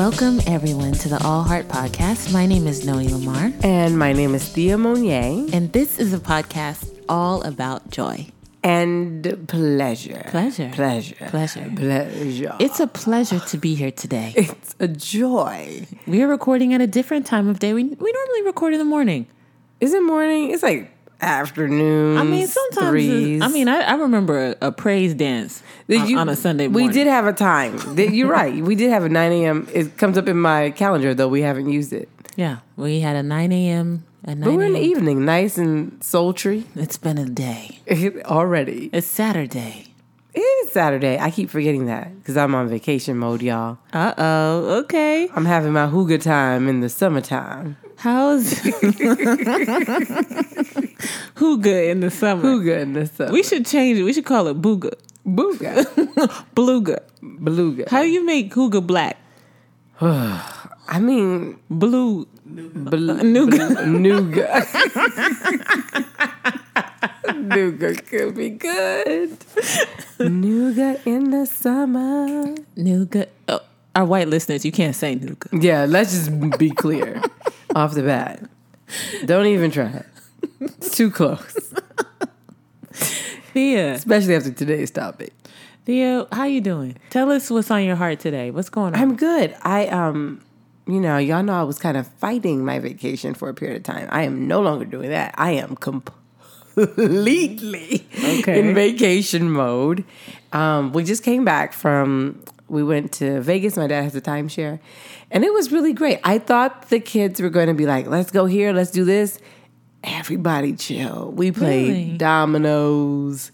Welcome, everyone, to the All Heart Podcast. My name is Noe Lamar, And my name is Thea Monyeé. and this is a podcast all about joy. And pleasure. Pleasure. Pleasure. Pleasure. Pleasure. It's a pleasure to be here today. it's a joy. We are recording at a different time of day. We, we normally record in the morning. Is it morning? It's like afternoon. I mean, sometimes. I mean, I, I remember a, a praise dance Did on, you- on a Sunday morning. We did have a time. You're right. We did have a 9 a.m. It comes up in my calendar, though we haven't used it. Yeah, we had a 9 a.m. At 9 But we're in the evening, nice and sultry It's been a day. already. It's Saturday. It is Saturday. I keep forgetting that because I'm on vacation mode, y'all. Uh oh. Okay. I'm having my hygge time in the summertime. How's Hygge in the summer? Hygge in the summer. We should change it. We should call it Booga. Booga. Beluga. Beluga. How do you make hygge black? I mean, Blue. bel- Nougat. nougat. nougat could be good. nougat in the summer. Nougat. Oh, our white listeners, you can't say nougat. Yeah, let's just be clear off the bat. Don't even try it. It's too close, Thea. especially after today's topic. Thea, how you doing? Tell us what's on your heart today. What's going on? I'm good. I um, you know, y'all know I was kind of fighting my vacation for a period of time. I am no longer doing that. I am completely Okay. in vacation mode. Um, we just came back from we went to Vegas. My dad has a timeshare, and it was really great. I thought the kids were going to be like, "Let's go here, let's do this." Everybody chill. We played Really? dominoes.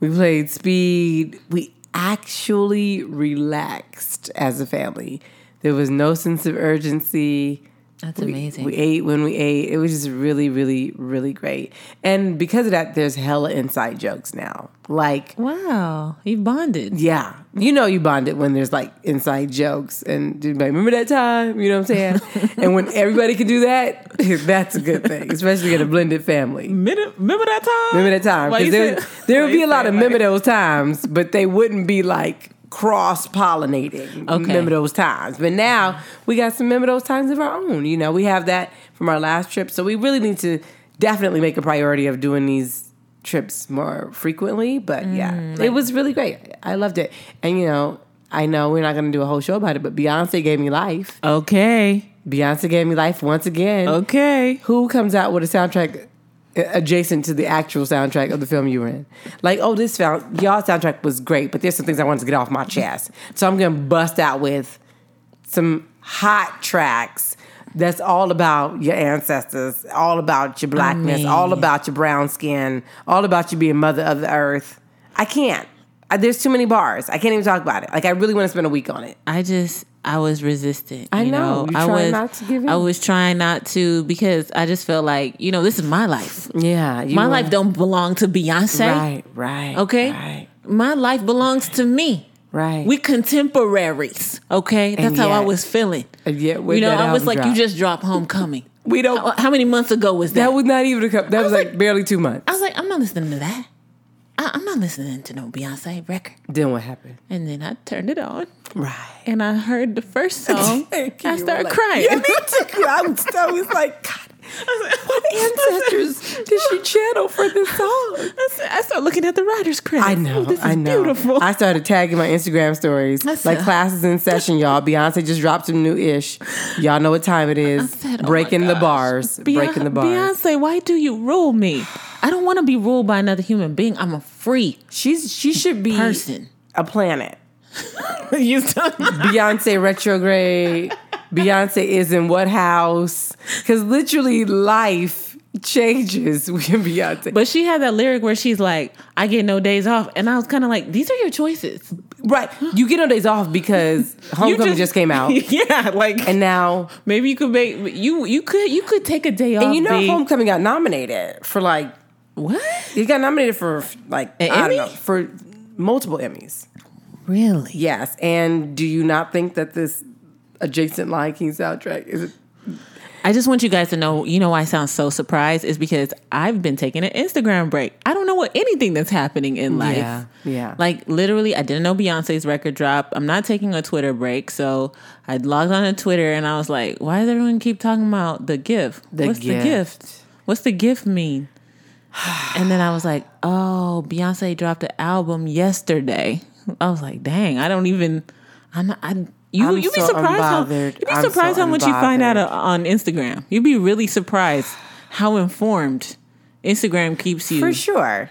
We played speed. We actually relaxed as a family. There was no sense of urgency. That's We- amazing. We, ate when we ate. It was just really, really, really great. And because of that, there's hella inside jokes now. Like, wow, you bonded. yeah, you know, you bonded when there's like inside jokes, and remember that time? You know what I'm saying? and when everybody can do that, that's a good thing, especially in a blended family. Remember remember that time? Remember that time? Because there, there would be a lot of remember like- those times, but they wouldn't be like cross pollinating. Okay. Remember those times. But now we got some remember those times of our own. You know, we have that from our last trip. So we really need to definitely make a priority of doing these trips more frequently. But yeah, Mm, it was really great. I loved it. And you know, I know we're not going to do a whole show about it, but Beyonce gave me life. Okay. Beyonce gave me life once again. Okay. Who comes out with a soundtrack adjacent to the actual soundtrack of the film you were in? Like, oh, this found y'all soundtrack was great, but there's some things I wanted to get off my chest. So I'm gonna bust out with some hot tracks that's all about your ancestors, all about your blackness, mean- all about your brown skin, all about you being mother of the earth. I can't. I, there's too many bars. I can't even talk about it. Like I really want to spend a week on it. I just I was resistant. I you know. know. I was not to give in? I was trying not to because I just felt like you know this is my life. Yeah, My were- life don't belong to Beyonce. Right, right. Okay. right, My life belongs to me. right. We contemporaries. Okay. That's And how I was feeling. And yet You know, I was like, dropped- you just dropped Homecoming. we don't. How, how many months ago was that? That was not even a couple. That was, was like, barely two months. I was like, I'm not listening to that. I, I'm not listening to no Beyonce record. then what happened? And then I turned it on Right. and I heard the first song. I started Like, crying. Yeah, me too. I was, I was like, God, what ancestors did she channel for this song? I started looking at the writer's credit. I know. Oh, this is I know. beautiful. I started tagging my Instagram stories. Said- like classes in session, y'all. Beyonce just dropped some new ish. Y'all know what time it is. said, oh breaking the bars. Beyonce, breaking the bars. Beyonce, why do you rule me? I don't want to be ruled by another human being. I'm a free She's she should be person. a planet. you Beyonce retrograde. Beyonce is in what house? Because literally life changes when Beyonce. But she had that lyric where she's like, I get no days off. And I was kind of like, these are your choices. right, you get no days off because Homecoming just, came out, yeah, like and now maybe you could make you you could you could take a day off. and you know babe. Homecoming got nominated for like what? he got nominated for like An I don't know for multiple Emmys. Really? Yes, and do you not think that this adjacent Lion King soundtrack is? I just want you guys to know, you know why I sound so surprised is because I've been taking an Instagram break. I don't know what anything that's happening in life. Yeah, yeah. Like literally, I didn't know Beyonce's record drop. I'm not taking a Twitter break, so I logged on to Twitter and I was like, "Why does everyone keep talking about the gift? The What's gift. the gift? What's the gift mean?" and then I was like, "Oh, Beyonce dropped an album yesterday." I was like, "Dang, I don't even." I'm not. I, you I'm you be so surprised how unbothered. you be I'm so surprised how much you find out uh, on Instagram. You'd be really surprised how informed Instagram keeps you. For sure.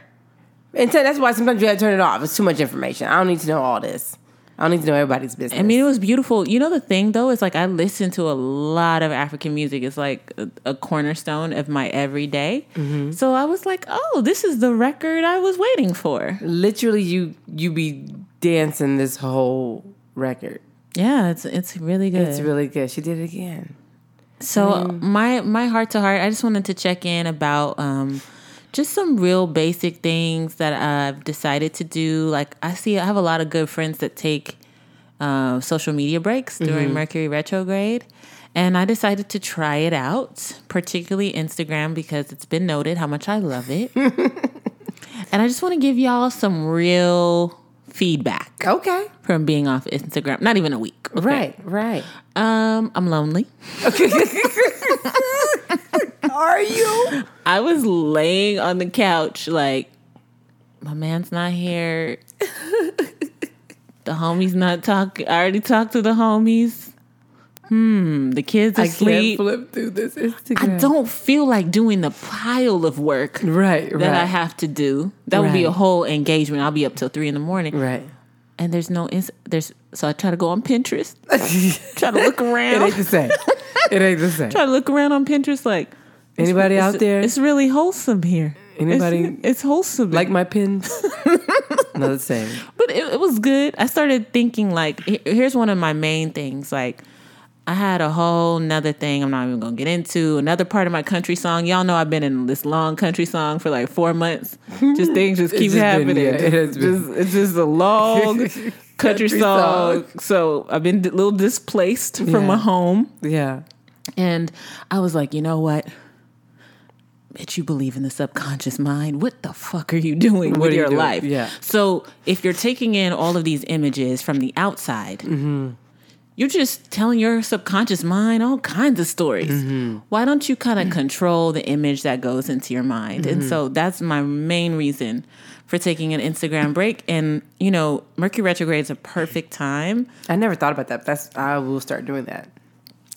And so that's why sometimes you gotta turn it off. It's too much information. I don't need to know all this. I don't need to know everybody's business. I mean, it was beautiful. You know, the thing though is like I listen to a lot of African music. It's like a, a cornerstone of my everyday. Mm-hmm. So I was like, oh, this is the record I was waiting for. literally you you be dancing this whole record. Yeah, it's it's really good. It's really good. She did it again. So my my heart to heart, I just wanted to check in about um, just some real basic things that I've decided to do. Like I see, I have a lot of good friends that take uh, social media breaks during Mercury retrograde, and I decided to try it out, particularly Instagram because it's been noted how much I love it. and I just want to give y'all some real feedback Okay. from being off Instagram. Not even a week. okay? Right, right. Um, I'm lonely. Okay. Are you? I was laying on the couch like my man's not here. the homie's not talking. I already talked to the homies. Hmm, the kids I can't asleep. flip through this Instagram. I don't feel like doing the pile of work Right, right. that I have to do. That would be a whole engagement. I'll be up till three in the morning, Right. and there's no ins- there's. So I try to go on Pinterest, try to look around. It ain't the same. It ain't the same. try to look around on Pinterest. Like Anybody it's- out there? It's really wholesome here. Anybody It's, it's wholesome. like my pins? Not the same. but it, it was good. I started thinking like, here's one of my main things. Like, I had a whole nother thing. I'm not even gonna get into another part of my country song. Y'all know I've been in this long country song for like four months. Just things just keep just been- happening. yeah, it has been. Just- it's just a long country, Country song. song. So I've been a little displaced from my home. Yeah. And I was like, you know what? Bitch, you believe in the subconscious mind. What the fuck are you doing What with you your life? Yeah. So if you're taking in all of these images from the outside, Mm-hmm. You're just telling your subconscious mind all kinds of stories. Mm-hmm. Why don't you kind of control the image that goes into your mind? And Mm-hmm. so that's my main reason for taking an Instagram break. And, you know, Mercury retrograde is a perfect time I never thought about that. That's I will start doing that.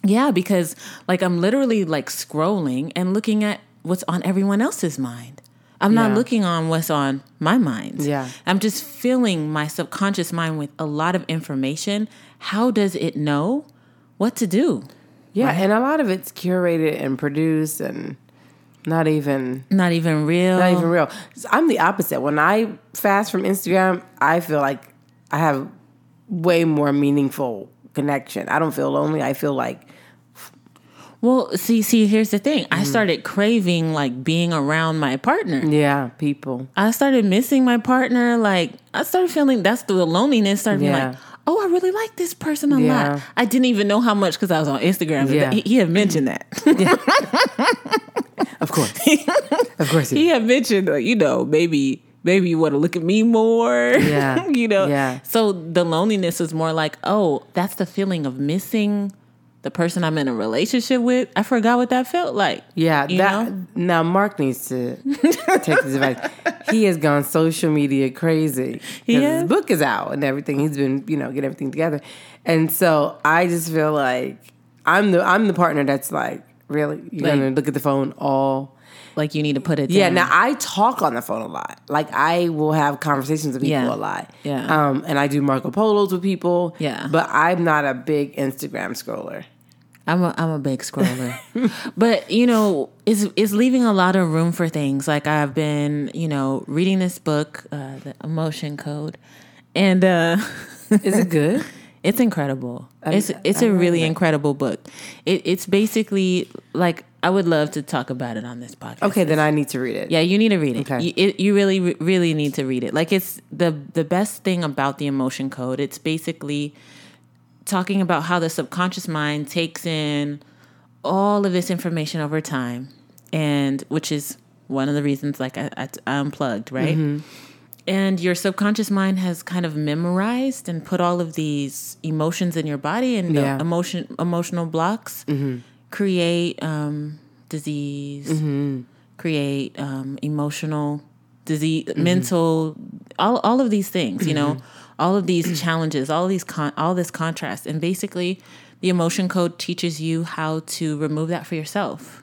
Yeah, because like I'm literally like scrolling and looking at what's on everyone else's mind. I'm not Yeah. looking on what's on my mind. Yeah. I'm just filling my subconscious mind with a lot of information. How does it know what to do? Yeah, and a lot of it's curated and produced and not even Not even real. not even real. I'm the opposite. When I fast from Instagram, I feel like I have way more meaningful connection. I don't feel lonely. I feel like well, see, see, here's the thing. Mm-hmm. I started craving like being around my partner. yeah, people. I started missing my partner. Like I started feeling that's the loneliness. Started being like, oh, I really like this person a Yeah. lot. I didn't even know how much because I was on Instagram. Yeah. He, he had mentioned that. Of course. of course. he had mentioned, like, you know, maybe maybe you want to look at me more. Yeah. you know. Yeah. So the loneliness is more like, oh, that's the feeling of missing the person I'm in a relationship with. I forgot what that felt like. Yeah, that know? now Mark needs to take this advice. He has gone social media crazy. He 'Cause has? His book is out and everything. He's been, you know, getting everything together. And so I just feel like I'm the I'm the partner that's like, really, you're Like- gonna look at the phone all Like you need to put it. Yeah, down. now I talk on the phone a lot. Like I will have conversations with people Yeah. a lot. Yeah. Um, and I do Marco Polos with people. Yeah. But I'm not a big Instagram scroller. I'm a I'm a big scroller, but you know, it's it's leaving a lot of room for things. Like I've been, you know, reading this book, uh, the Emotion Code, and uh, Is it good? it's incredible. I- it's it's a really incredible book. It, it's basically like I would love to talk about it on this podcast. Okay, then I need to read it. Yeah, you need to read it. Okay. You, it, you really, really need to read it. Like it's the the best thing about the emotion code. It's basically talking about how the subconscious mind takes in all of this information over time, and which is one of the reasons like I, I, I unplugged, right? Mm-hmm. And your subconscious mind has kind of memorized and put all of these emotions in your body and the Yeah. emotion emotional blocks mm-hmm. Create um, disease, mm-hmm. create um, emotional disease, mm-hmm. mental, all all of these things. You know, mm-hmm. all of these challenges, all these con- all this contrast, and basically, the emotion code teaches you how to remove that for yourself,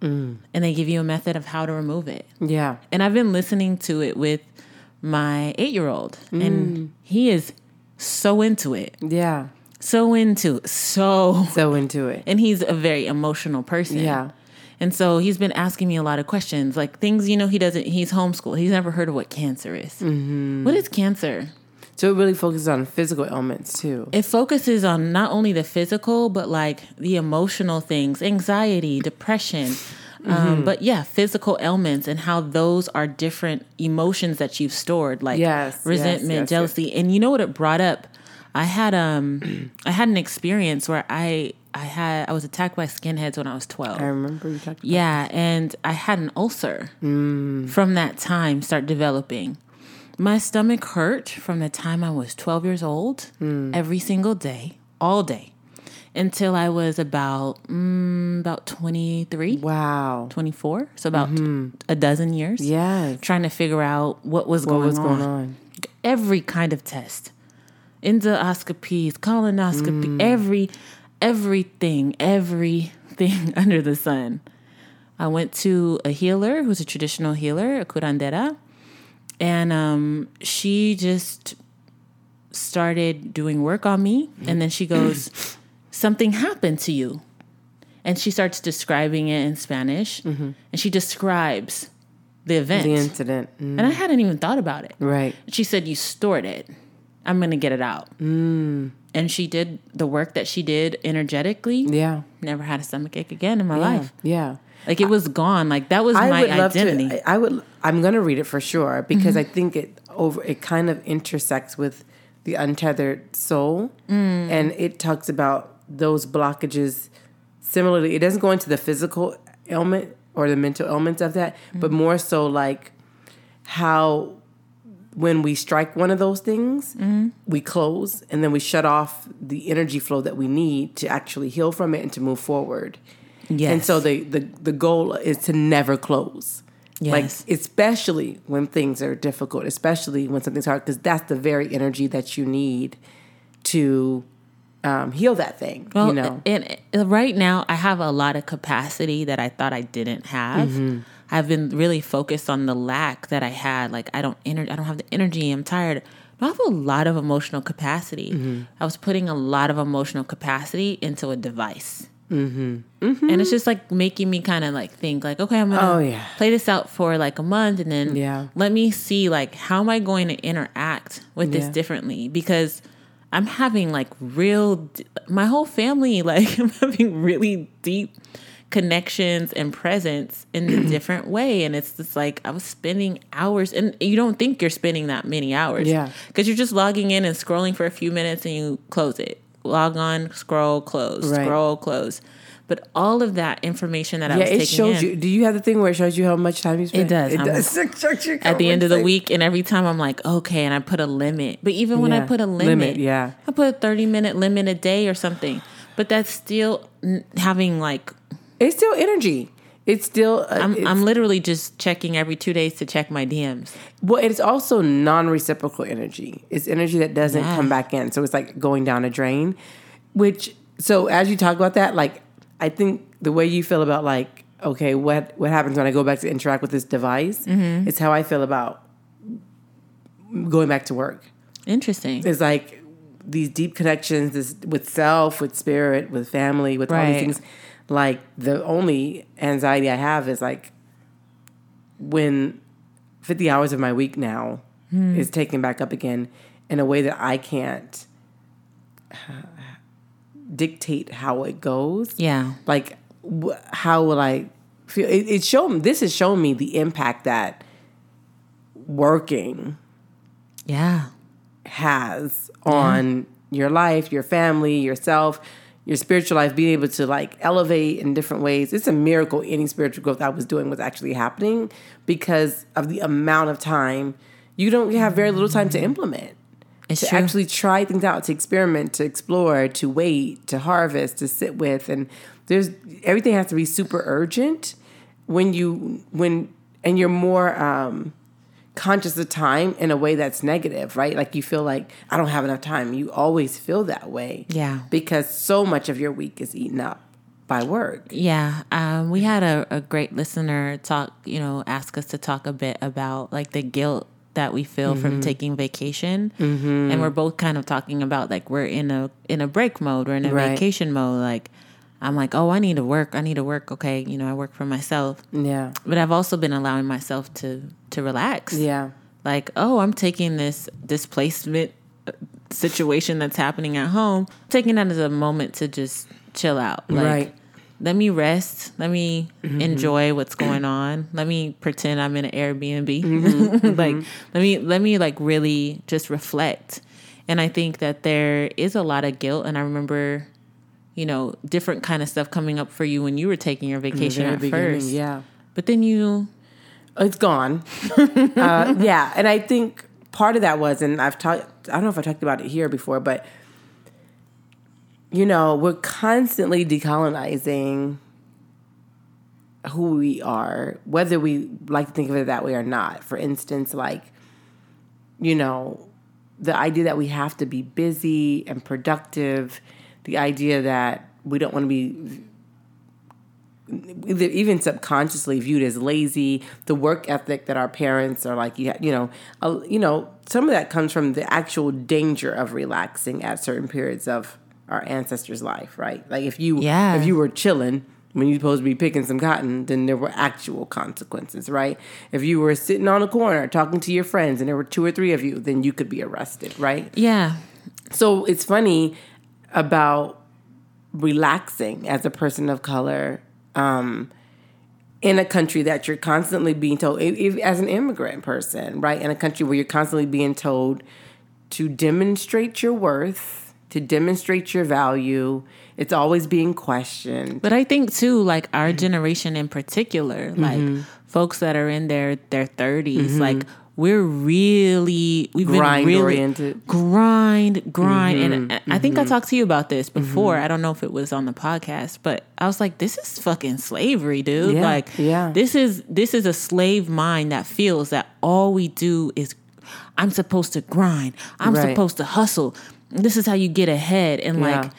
mm. and they give you a method of how to remove it. Yeah. And I've been listening to it with my eight year old, and mm. he is so into it, Yeah. So into so So into it. and he's a very emotional person. Yeah. And so he's been asking me a lot of questions, like things you know he doesn't. He's homeschooled. He's never heard of what cancer is. Mm-hmm. What is cancer? So it really focuses on physical ailments too. It focuses on not only the physical, but like the emotional things, anxiety, depression. Mm-hmm. Um, but yeah, physical ailments and how those are different emotions that you've stored, like Yes, yes, resentment, yes, yes. jealousy. And you know what it brought up? I had um, I had an experience where I I had I was attacked by skinheads when I was twelve. I remember you talked about Yeah, and I had an ulcer from that time start developing. My stomach hurt from the time I was 12 years old, every single day, all day, until I was about mm, about 23, Wow. 24, so about a dozen years. Yeah, Trying to figure out what was What going was on. going on? Every kind of test. Endoscopies, colonoscopy, Mm. every everything, everything under the sun. I went to a healer who's a traditional healer, a curandera, and um, she just started doing work on me. And then she goes, Something happened to you. And she starts describing it in Spanish. And she describes the event. The incident. Mm. and I hadn't even thought about it. Right. She said, You stored it. I'm going to get it out. Mm. And she did the work that she did energetically. Yeah. Never had a stomach ache again in my Yeah. life. Yeah. Like it was gone. Like that was I my identity. to. I, would. I'm gonna read it for sure because mm-hmm. I think it over. It kind of intersects with the untethered soul, mm. and it talks about those blockages. Similarly, it doesn't go into the physical ailment or the mental ailments of that, but mm. more so like how when we strike one of those things, we close and then we shut off the energy flow that we need to actually heal from it and to move forward. yes. And so the, the the goal is to never close. Like especially when things are difficult, especially when something's hard, because that's the very energy that you need to um, heal that thing. Well, you know, and right now I have a lot of capacity that I thought I didn't have. Mm-hmm. I've been really focused on the lack that I had. Like I don't ener- I don't have the energy. I'm tired. I have a lot of emotional capacity. Mm-hmm. I was putting a lot of emotional capacity into a device. Mm-hmm. And it's just like making me kind of like think like, okay, I'm gonna Oh, yeah. play this out for like a month, and then Yeah. let me see like how am I going to interact with this differently because I'm having like real my whole family like I'm having really deep connections and presence in a different way and it's just like I was spending hours and you don't think you're spending that many hours Yeah. because you're just logging in and scrolling for a few minutes and you close it log on scroll close Right. scroll close but all of that information that I yeah, was it shows in, you. Do you have the thing where it shows you how much time you spend? does, It how does. It shows at the end of the week and every time I'm like, okay, and I put a limit. But even when I put a limit, Limit, yeah. I put a 30 minute limit a day or something. But that's still n- having like It's still energy. It's still. Uh, I'm it's, I'm literally just checking every 2 days to check my DMs. Well, it's also non-reciprocal energy. It's energy that doesn't Yeah. come back in. So it's like going down a drain. Which so as you talk about that, like I think the way you feel about like okay, what what happens when I go back to interact with this device Mm-hmm. is how I feel about going back to work. Interesting. It's like these deep connections this, with self, with spirit, with family, with all these things. Like the only anxiety I have is like when 50 hours of my week now Hmm. is taken back up again in a way that I can't uh, dictate how it goes. Yeah. Like, wh- how will I feel? It, it shown this has shown me the impact that working Yeah. has on your life, your family, yourself, your spiritual life, being able to like elevate in different ways. It's a miracle any spiritual growth I was doing was actually happening because of the amount of time you don't have very little time to implement. It's to true. actually try things out, to experiment, to explore, to wait, to harvest, to sit with, and there's everything has to be super urgent when you when and you're more um, conscious of time in a way that's negative, right? Like you feel like I don't have enough time. You always feel that way, Yeah. because so much of your week is eaten up by work. Yeah, um, we had a, a great listener talk, you know, ask us to talk a bit about like the guilt that we feel Mm-hmm. from taking vacation, and we're both kind of talking about like we're in a in a break mode, we're in a Right. vacation mode. Like I'm like, oh, I need to work, I need to work. Okay, you know, I work for myself, Yeah, but I've also been allowing myself to to relax. yeah, like oh i'm taking this displacement uh, situation that's happening at home taking that as a moment to just chill out. Like Right. let me rest. Let me mm-hmm. enjoy what's going on. Let me pretend i'm in an airbnb. Mm-hmm. Like mm-hmm. let me let me like really just reflect. And i think that there is a lot of guilt. And i remember you know different kind of stuff coming up for you when you were taking your vacation at first yeah. but then you It's gone. uh, yeah, and I think part of that was, and I've talked. I don't know if I talked about it here before, but you know, we're constantly decolonizing who we are, whether we like to think of it that way or not. For instance, like you know, the idea that we have to be busy and productive, the idea that we don't want to be even subconsciously viewed as lazy the work ethic that our parents are like you you know you know some of that comes from the actual danger of relaxing at certain periods of our ancestors life right? Like if you Yeah. if you were chilling when you're supposed to be picking some cotton then there were actual consequences right? If you were sitting on a corner talking to your friends and there were two or three of you then you could be arrested right? Yeah. So it's funny about relaxing as a person of color um, in a country that you're constantly being told, if, if- as an immigrant person, right? In a country where you're constantly being told to demonstrate your worth, to demonstrate your value. It's always being questioned. But I think too, like our generation in particular, like Mm-hmm. folks that are in their their 30s like we're really we've been Grind really oriented. Mm-hmm. grind grind and I- I think I talked to you about this before. I don't know if it was on the podcast, but I was like this is fucking slavery, dude. Yeah, Like yeah. this is this is a slave mind that feels that all we do is I'm supposed to grind. I'm Right. supposed to hustle. This is how you get ahead and Yeah. like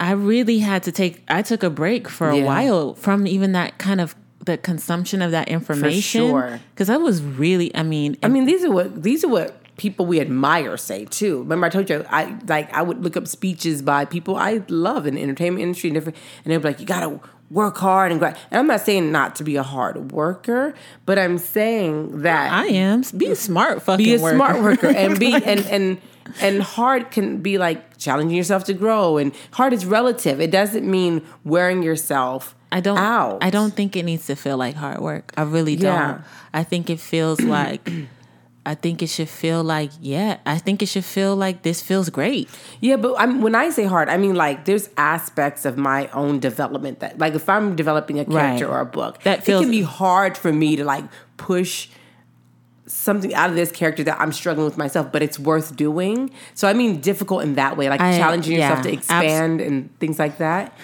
I really had to take I took a break for a while from even that kind of the consumption of that information sure. cuz I was really I mean I mean, these are what these are what people we admire say too. Remember, I told you I like I would look up speeches by people I love in the entertainment industry and different, and they'd be like, "You gotta work hard and grind." And I'm not saying not to be a hard worker, but I'm saying that I am be a smart fucking be a worker. smart worker and be and and and hard can be like challenging yourself to grow and hard is relative it doesn't mean wearing yourself I don't out I don't think it needs to feel like hard work. I really Yeah. don't. I think it feels like I think it should feel like yeah, I think it should feel like this feels great. yeah but I'm, when i say hard i mean like there's aspects of my own development that like if i'm developing a character Right. or a book That it can be hard for me to like push something out of this character that i'm struggling with myself but it's worth doing so i mean difficult in that way like I- challenging yourself yeah, to abs- expand and things like that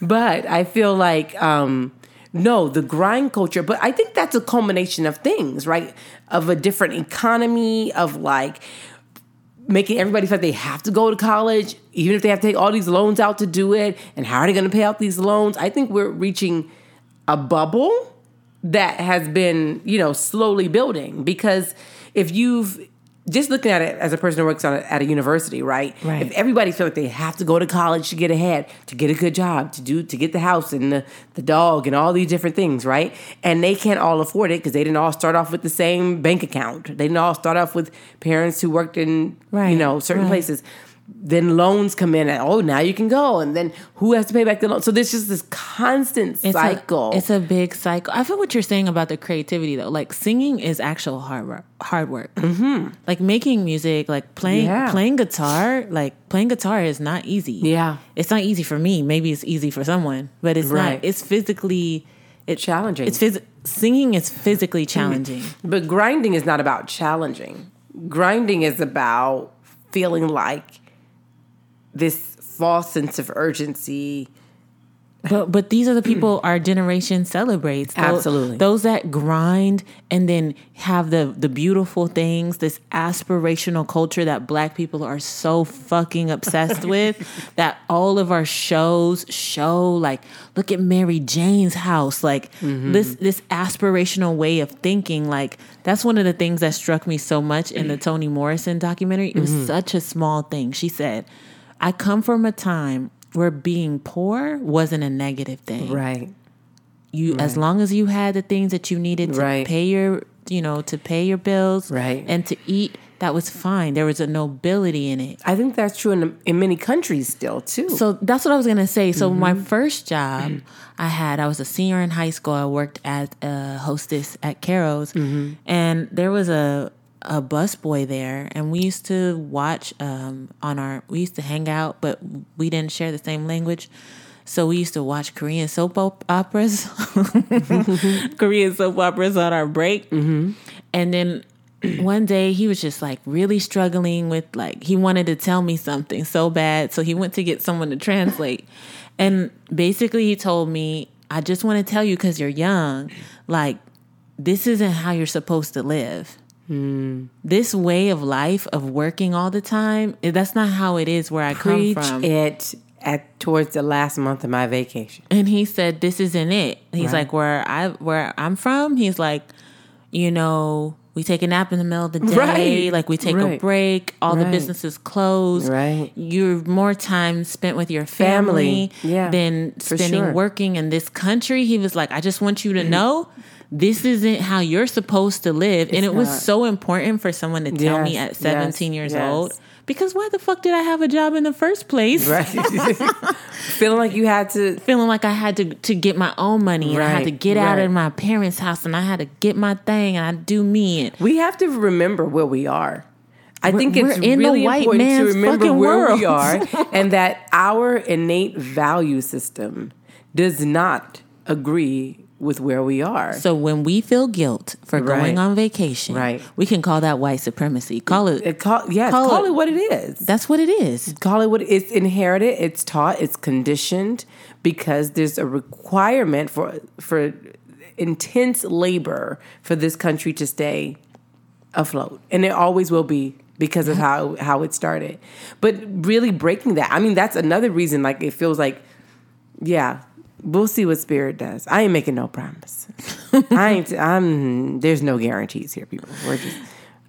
but I feel like um, no, the grind culture. But I think that's a culmination of things, right? Of a different economy, of like making everybody feel like they have to go to college, even if they have to take all these loans out to do it. And how are they going to pay out these loans? I think we're reaching a bubble that has been, you know, slowly building because if you've just looking at it as a person who works on a, at a university, right? Right. If everybody feels like they have to go to college to get ahead, to get a good job, to do to get the house and the, the dog and all these different things, right? And they can't all afford it because they didn't all start off with the same bank account. They didn't all start off with parents who worked in you know certain right. places. Then loans come in and oh now you can go and then who has to pay back the loan so there's just this constant It's cycle A, it's a big cycle. I feel what you're saying about the creativity though. Like singing is actual hard work. Hard work. Mm-hmm. Like making music, like playing Yeah. playing guitar. Like playing guitar is not easy. Yeah. it's not easy for me. Maybe it's easy for someone, but it's Right. not. It's physically it's challenging It's phys- singing is physically challenging. but grinding is not about challenging grinding is about feeling like this false sense of urgency But but these are the people our generation celebrates. Tho- Absolutely. Those that grind and then have the the beautiful things, this aspirational culture that black people are so fucking obsessed with that all of our shows show like look at Mary Jane's house like Mm-hmm. this this aspirational way of thinking like that's one of the things that struck me so much in the Toni Morrison documentary. It was Mm-hmm. such a small thing. She said, "I come from a time where being poor wasn't a negative thing. right You as long as you had the things that you needed to Right. pay your, you know, to pay your bills Right. and to eat, that was fine. There was a nobility in it. i think that's true in, in many countries still too So that's what I was gonna say. So my Mm-hmm. first job I had, I was a senior in high school. I worked as a hostess at Caro's, Mm-hmm. and there was a a bus boy there, and we used to watch um, on our. We used to hang out, but we didn't share the same language. So we used to watch Korean soap op- operas, Korean soap operas on our break, and then one day he was just like really struggling with like he wanted to tell me something so bad so he went to get someone to translate. And basically he told me i just want to tell you because you're young. Like this isn't how you're supposed to live this way of life of working all the time eh, that's not how it is where i preach come from it at towards the last month of my vacation and he said this isn't it he's Right. like where i where i'm from he's like you know we take a nap in the middle of the day Right. like we take a break all the businesses close Right. you're more time spent with your family, Family. Yeah, than for spending sure. working in this country he was like i just want you to know this isn't how you're supposed to live and It's it was so important for someone to tell me at 17 yes, years yes. old because why the fuck did i have a job in the first place right feeling like you had to feeling like I had to to get my own money and I had to Right, get out of my parents' house and I had to get my thing and I do me and We have to remember where we are. I We're- think it's we're in the really white important to remember where we world. are and that our innate value system does not agree with where we are. so when we feel guilt for Right. going on vacation, Right. we can call that white supremacy. Call it It call, yes, Call call, it- it, what it is. that's what it is. call it what it's inherited, it's taught, it's conditioned because there's a requirement for for intense labor for this country to stay afloat. And it always will be because of how how it started. But really breaking that. I mean, that's another reason like it feels like yeah, we'll see what spirit does. I ain't making no promise. I ain't I'm there's no guarantees here, people. We're just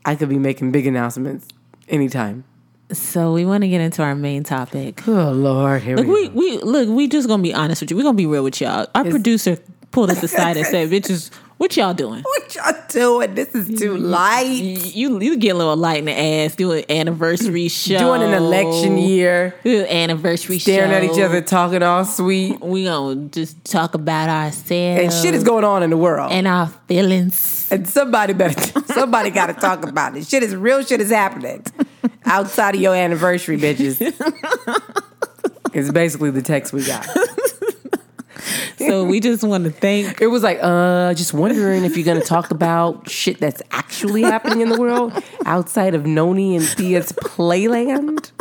I could be making big announcements anytime. So we want to get into our main topic. Oh Lord, here Look, we, we go. we look, we just gonna be honest with you. We're gonna be real with y'all. Our producer pulled us aside and said, "Bitches, what y'all doing?" What y'all doing? This is too light. You you get a little light in the ass, do an anniversary show, Doing an election year, anniversary show. staring show. at each other, talking all sweet, We gonna just talk about ourselves and shit is going on in the world. And, our feelings. And somebody better, somebody got to talk about it. Shit is real. Shit is happening outside of your anniversary, bitches. It's basically the text we got. So we just want to thank. It was like, uh, just wondering if you're gonna talk about shit that's actually happening in the world outside of Noni and Thea's playland.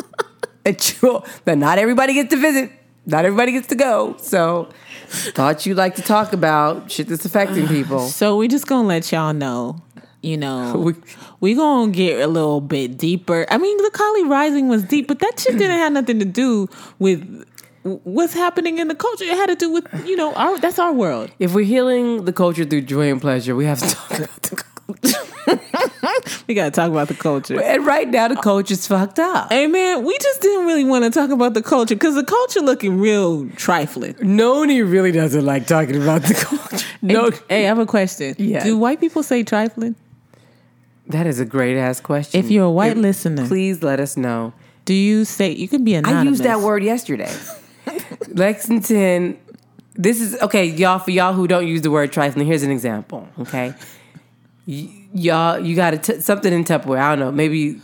That you that not everybody gets to visit, not everybody gets to go. So thought you'd like to talk about shit that's affecting people. So we just gonna let y'all know. You know, We- we gonna get a little bit deeper. I mean, the Kali Rising was deep, but that shit didn't have nothing to do with what's happening in the culture. It had to do with you know our that's our world. If we're healing the culture through joy and pleasure, we have to talk about the culture. We gotta talk about the culture. And right now, the culture's fucked up. Hey man, we just didn't really want to talk about the culture because the culture looking real trifling. Noni really doesn't like talking about the culture. No, Hey, I have a question. Yeah. Do white people say trifling? That is a great ass question. If you're a white listener. please let us know Do you say you can be a noni. I used that word yesterday. Lexington. This is okay, y'all. For y'all who don't use the word trifling, here's an example. Okay, Y- y'all, you got t- something in Tupperware. I don't know. Maybe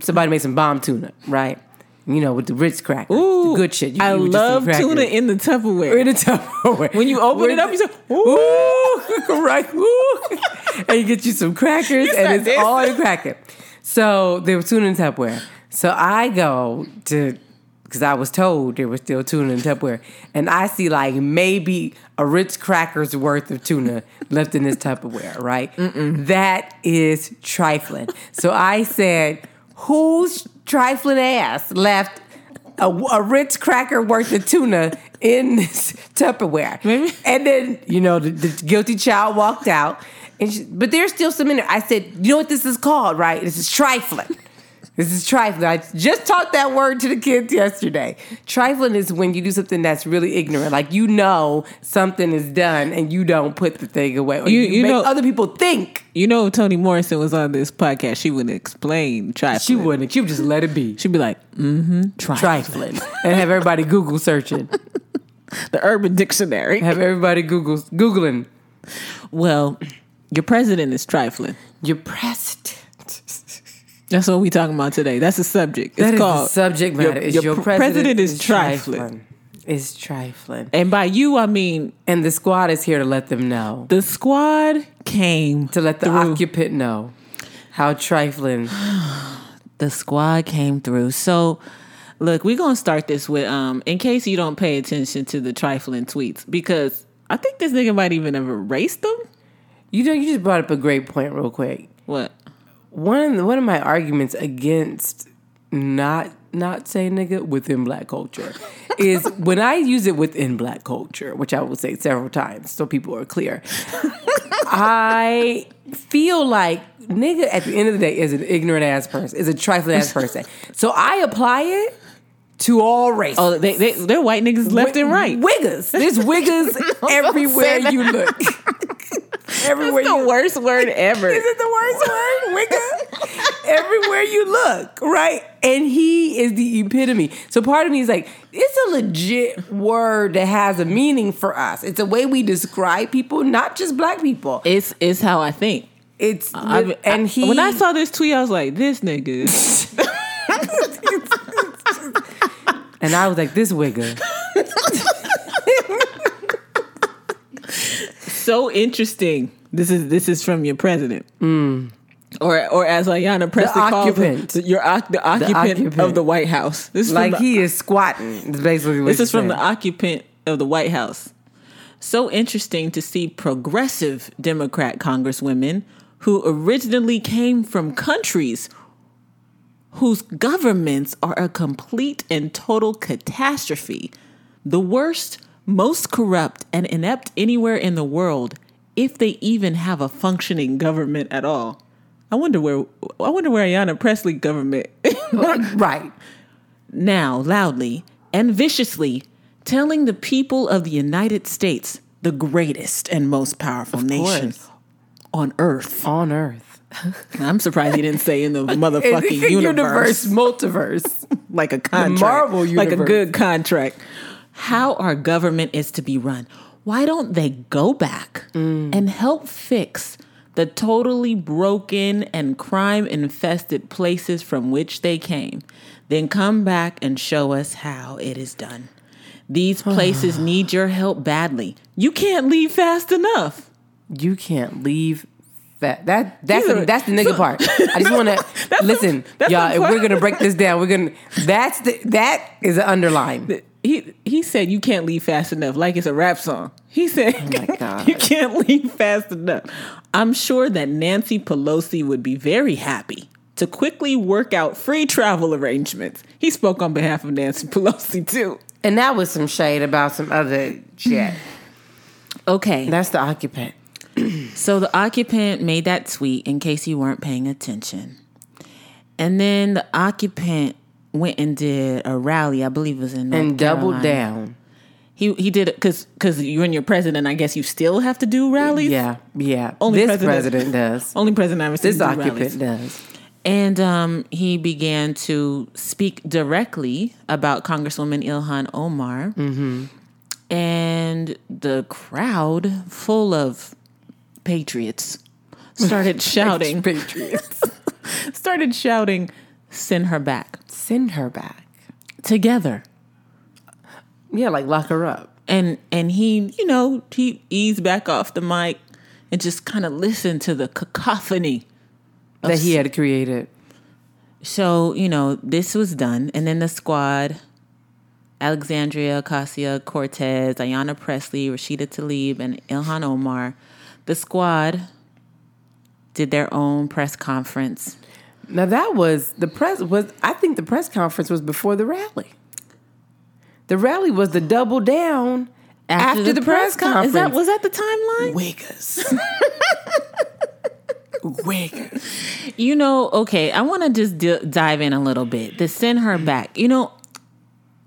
somebody made some bomb tuna, right? You know, with the Ritz crackers, Ooh, the good shit. You I eat with just some love tuna in the Tupperware. in the Tupperware. when you open it up, you say, Ooh, right. Ooh. and you get you some crackers, said and it's this. all in cracker. So there was tuna in Tupperware. So I go to because I was told there was still tuna in Tupperware, and I see like maybe a Ritz crackers worth of tuna left in this Tupperware. Right, that is trifling. So I said, "Whose trifling ass left?" A, a Ritz cracker worth of tuna in this Tupperware. And then, you know, the, the guilty child walked out. And she, but there's still some in there. I said, you know what this is called, right? This is trifling. This is trifling. I just taught that word to the kids yesterday. Trifling is when you do something that's really ignorant. Like you know something is done and you don't put the thing away. Or You- you, you make know- other people think. You know, if Toni Morrison was on this podcast, she wouldn't explain trifling. She wouldn't. She would just let it be. She'd be like, mm-hmm, trifling. Trifling. and have everybody Google searching. The Urban Dictionary. Have everybody Google Googling. Well, your president is trifling. Your president. That's what we talking about today. That's the subject. It's That is called the subject matter. is your, pr- president, is trifling. Is trifling. And by you, I mean And the squad is here to let them know. the squad came To let the through. occupant know how trifling. the squad came through. So, look, we're gonna start this with um, in case you don't pay attention to the trifling tweets, because I think this nigga might even have erased them. You know, you just brought up a great point real quick. What? One one of my arguments against not not saying nigga within black culture is when I use it within black culture, which I will say several times so people are clear. I feel like nigga at the end of the day is an ignorant ass person, is a trifling ass person. So I apply it to all races. Oh, they they they're white niggas left and right. Wiggers. There's wiggers everywhere you look. everywhere That's the you worst word ever. Is it the worst word? Wigger? Everywhere you look, right? And he is the epitome. So part of me is like, it's a legit word that has a meaning for us. It's a way we describe people, not just black people. It's it's how I think. It's I, and I- he when I saw this tweet, I was like, this nigga. and I was like, this wigger. so interesting. This is this is from your president. Mm. Or, or as Ayanna Pressley calls occupant. your oc- the occupant, occupant. of the White House. This is Like the, he is squatting. Basically This is from the occupant of the White House. So interesting to see progressive Democrat congresswomen who originally came from countries whose governments are a complete and total catastrophe. The worst, most corrupt, and inept anywhere in the world, if they even have a functioning government at all. I wonder where I wonder where Ayanna Pressley government right. now loudly and viciously telling the people of the United States, the greatest and most powerful nation course. on earth. On Earth. I'm surprised he didn't say in the motherfucking universe, multiverse. like a contract, Marvel universe. like a good contract. How our government is to be run. Why don't they go back Mm. and help fix the totally broken and crime infested places from which they came? Then come back and show us how it is done. These places need your help badly. You can't leave fast enough. You can't leave that. That that's the, that's the nigga part. I just want to listen, y'all. If we're gonna break this down, we're gonna. That's the that is an underline. He he said you can't leave fast enough, like it's a rap song. He said Oh my God. you can't leave fast enough. I'm sure that Nancy Pelosi would be very happy to quickly work out free travel arrangements. He spoke on behalf of Nancy Pelosi too. And that was some shade about some other shit. Okay. That's the occupant. So the occupant made that tweet in case you weren't paying attention. And then the occupant went and did a rally, I believe it was in North And doubled down. He he did it because because you're in your president. I guess you still have to do rallies. Yeah, yeah. Only this president- president, does. Only president I've ever seen This do occupant rallies. does. And um, he began to speak directly about Congresswoman Ilhan Omar. And the crowd, full of patriots, started shouting, Patriots. started shouting, send her back Send her back. together. Yeah, like lock her up. And and he, you know, he eased back off the mic and just kind of listened to the cacophony That he had created. So, you know, this was done. And then the squad Alexandria Ocasio Cortez, Ayanna Pressley, Rashida Tlaib, and Ilhan Omar. The squad did their own press conference. Now that was the press was I think the press conference was before the rally. The rally was the double down after, the, press, con- conference. Is that was that the timeline? Wiggers. Wiggers. You know, okay, I want to just d- dive in a little bit. To send her back. You know,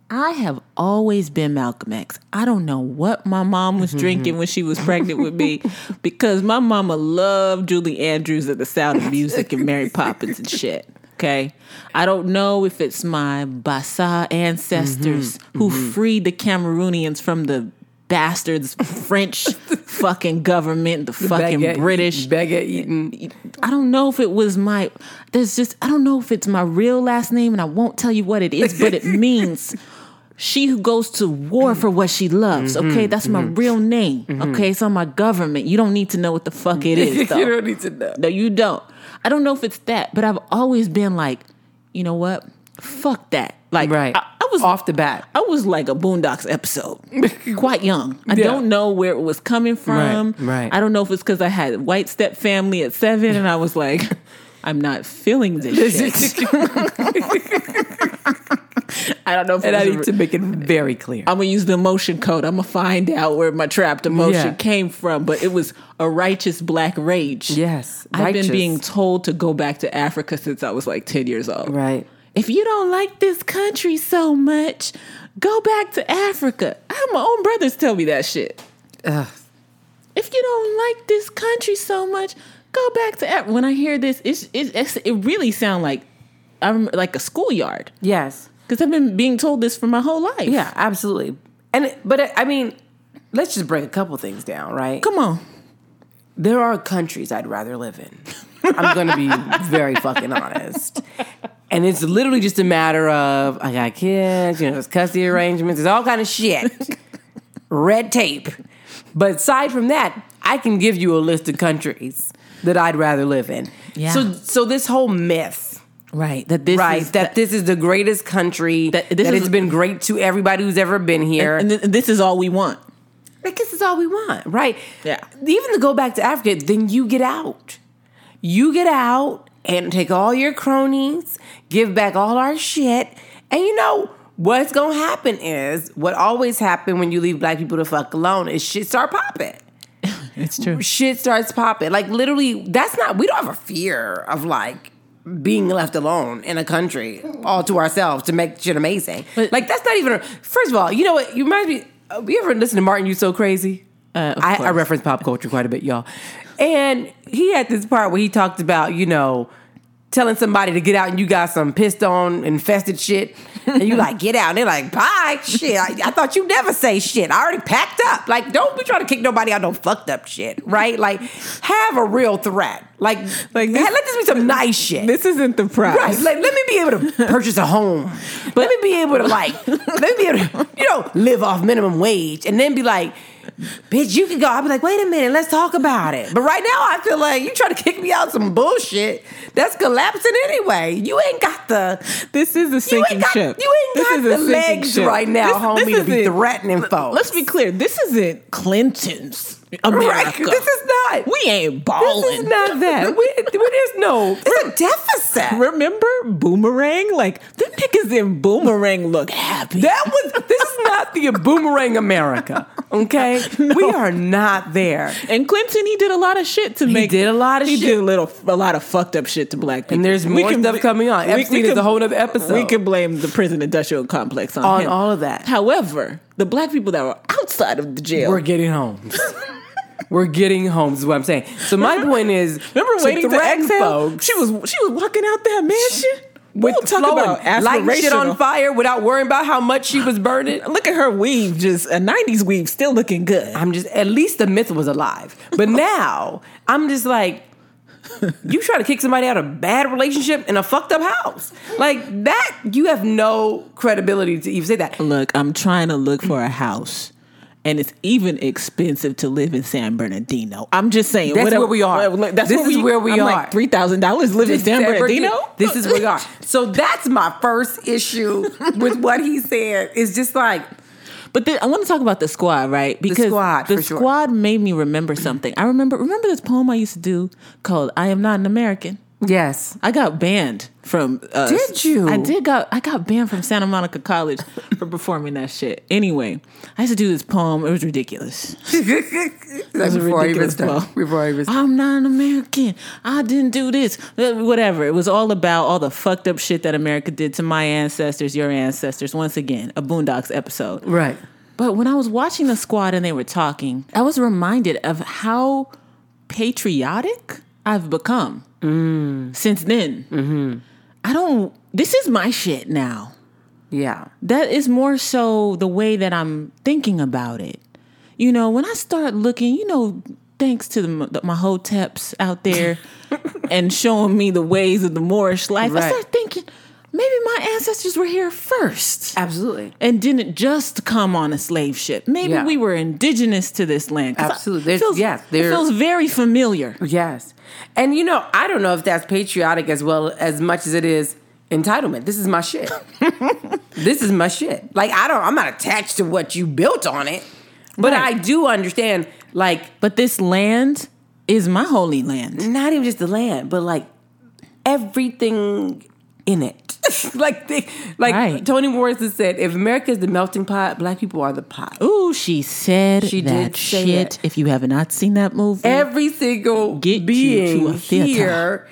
I have always been Malcolm X. I don't know what my mom was drinking when she was pregnant with me because my mama loved Julie Andrews at the Sound of Music and Mary Poppins and shit. Okay. I don't know if it's my Bassa ancestors who freed the Cameroonians from the bastards French fucking government, the fucking Baguette- British. baguette eating. I don't know if it was my there's just I don't know if it's my real last name and I won't tell you what it is, but it means she who goes to war for what she loves. Mm-hmm. Okay, that's my mm-hmm. real name. Mm-hmm. Okay, it's on my government. You don't need to know what the fuck it is. You don't need to know. No, you don't. I don't know if it's that, but I've always been like, you know what? Fuck that. Like, Right. I, I was off the bat. I was like a Boondocks episode, quite young. I Yeah. don't know where it was coming from. Right, right. I don't know if it's because I had white step family at seven, and I was like, I'm not feeling this shit. I don't know if and I need to make it very clear. I'm gonna use the emotion code. I'm gonna find out where my trapped emotion Yeah. came from, but it was a righteous black rage. Yes, I've been being told to go back to Africa since I was like 10 years old. right. If you don't like this country so much, go back to Africa. I have my own brothers tell me that shit. Ugh. If you don't like this country so much, go back to Africa. When I hear this, it's, it, it's, it really sounds like I'm like a schoolyard Yes. Because I've been being told this for my whole life. Yeah, absolutely. And but I mean, let's just break a couple things down, right? Come on. There are countries I'd rather live in. I'm going to be very fucking honest. And it's literally just a matter of I got kids, you know, there's custody arrangements, there's all kind of shit, red tape. But aside from that, I can give you a list of countries that I'd rather live in. Yeah. So, so this whole myth, Right. That this right? is that this is the greatest country. That- That, this is- it's been great to everybody who's ever been here. and th- this is all we want. I guess it's all we want, right? Yeah. Even to go back to Africa, then you get out. You get out and take all your cronies, give back all our shit, and you know what's gonna happen is what always happen when you leave black people to fuck alone is shit start popping. It's true. Shit starts popping. Like literally, that's not. We don't have a fear of like being left alone in a country all to ourselves to make shit amazing. But- like that's not even. A, first of all, you know what? You remind me. Uh, you ever listen to Martin? You so crazy. Uh, I, I reference pop culture quite a bit, y'all. And he had this part where he talked about, you know, telling somebody to get out and you got some pissed on infested shit. And you like, get out. And they're like, bye, shit. I, I thought you'd never say shit. I already packed up. Like, don't be trying to kick nobody out no fucked up shit, right? Like, have a real threat. Like, Like this- let this be some nice shit. This isn't the prize. Right. Like, let me be able to purchase a home. let me be able to like, let me be able to, you know, live off minimum wage, and then be like, bitch, you can go. I'll be like, wait a minute, let's talk about it. But right now, I feel like you try to kick me out some bullshit that's collapsing anyway. You ain't got the. This is a You sinking ain't got, ship. you ain't This got is a the sinking legs ship. right now, This- homie, this to be threatening folks. Let's be clear. This isn't Clinton's America. Right, this is not. We ain't balling. This is not that. We, there's no. It's a deficit. Remember Boomerang? Like them niggas in Boomerang look happy. That was. This is not the boomerang America. Okay, we are not there. and Clinton, he did a lot of shit to make. did a lot of he shit. did a little, a lot of fucked up shit to black people. And there's more can- stuff coming on. we- we is can- a whole other episode. We can blame the prison industrial complex on, On him. all of that. However, the black people that were outside of the jail, We're getting homes. we're getting home. Is what I'm saying. So my point is, Remember waiting to exhale? folks She was she was walking out that mansion with We'll talk flowing, about lighting shit on fire without worrying about how much she was burning. Look at her weave, just a '90s weave, still looking good. I'm just at least the myth was alive. But now I'm just like, you try to kick somebody out of a bad relationship in a fucked up house. Like that, you have no credibility to even say that. Look, I'm trying to look for a house. And it's even expensive to live in San Bernardino. I'm just saying. That's whatever- where we are. whatever- That's This where is we, where we I'm are. Like Three thousand dollars live in San Bernardino. This is where we are. So that's my first issue with what he said. Is just like But then I want to talk about the squad, right? Because squad, the for sure. squad made me remember something. I remember remember this poem I used to do called "I Am Not an American." Yes, I got banned from. Uh, Did you? I did. Got I got banned from Santa Monica College for performing that shit. Anyway, I used to do this poem. It was ridiculous. that's a before I even ridiculous poem. Before I even started. I'm not an American. I didn't do this. Uh, Whatever. It was all about all the fucked up shit that America did to my ancestors, your ancestors. Once again, a Boondocks episode. Right. But when I was watching the squad and they were talking, I was reminded of how patriotic I've become mm. since then. Mm-hmm. I don't, this is my shit now. Yeah. That is more so the way that I'm thinking about it. You know, when I start looking, you know, thanks to the, the, my hoteps out there and showing me the ways of the Moorish life, I start thinking maybe my ancestors were here first Absolutely. and didn't just come on a slave ship. Maybe Yeah. we were indigenous to this land. Absolutely. It There's- feels, yes, it feels very familiar. Yes. And you know, I don't know if that's patriotic as well as much as it is entitlement. This is my shit. this is my shit. Like I don't I'm not attached to what you built on it. But Right. I do understand like But this land is my holy land. not even just the land, but like everything in it. like they, like Right. Toni Morrison said, if America is the melting pot, black people are the pot. Ooh, she said She that did shit. that. If you have not seen that movie, Every single Get being here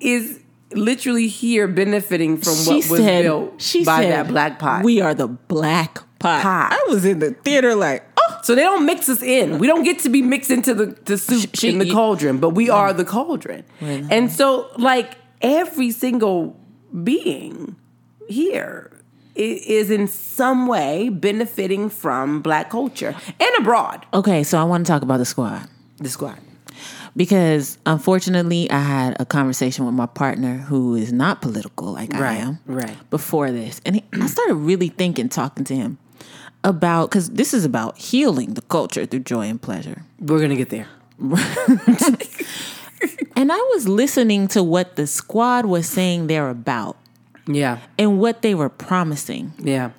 is literally here benefiting from she what was said, built she by said, that black pot. We are the black pot. Pot. I was in the theater like, oh, so they don't mix us in. We don't get to be mixed into the, the soup She- in the cauldron, but we are the cauldron. And uh-huh. so, like every single being here is in some way benefiting from black culture and abroad. okay. So I want to talk about the squad. The squad. because unfortunately I had a conversation with my partner who is not political like I am right. before this and he, I started really thinking talking to him about cuz this is about healing the culture through joy and pleasure We're gonna get there. and I was listening to what the squad was saying they're about Yeah, and what they were promising yeah,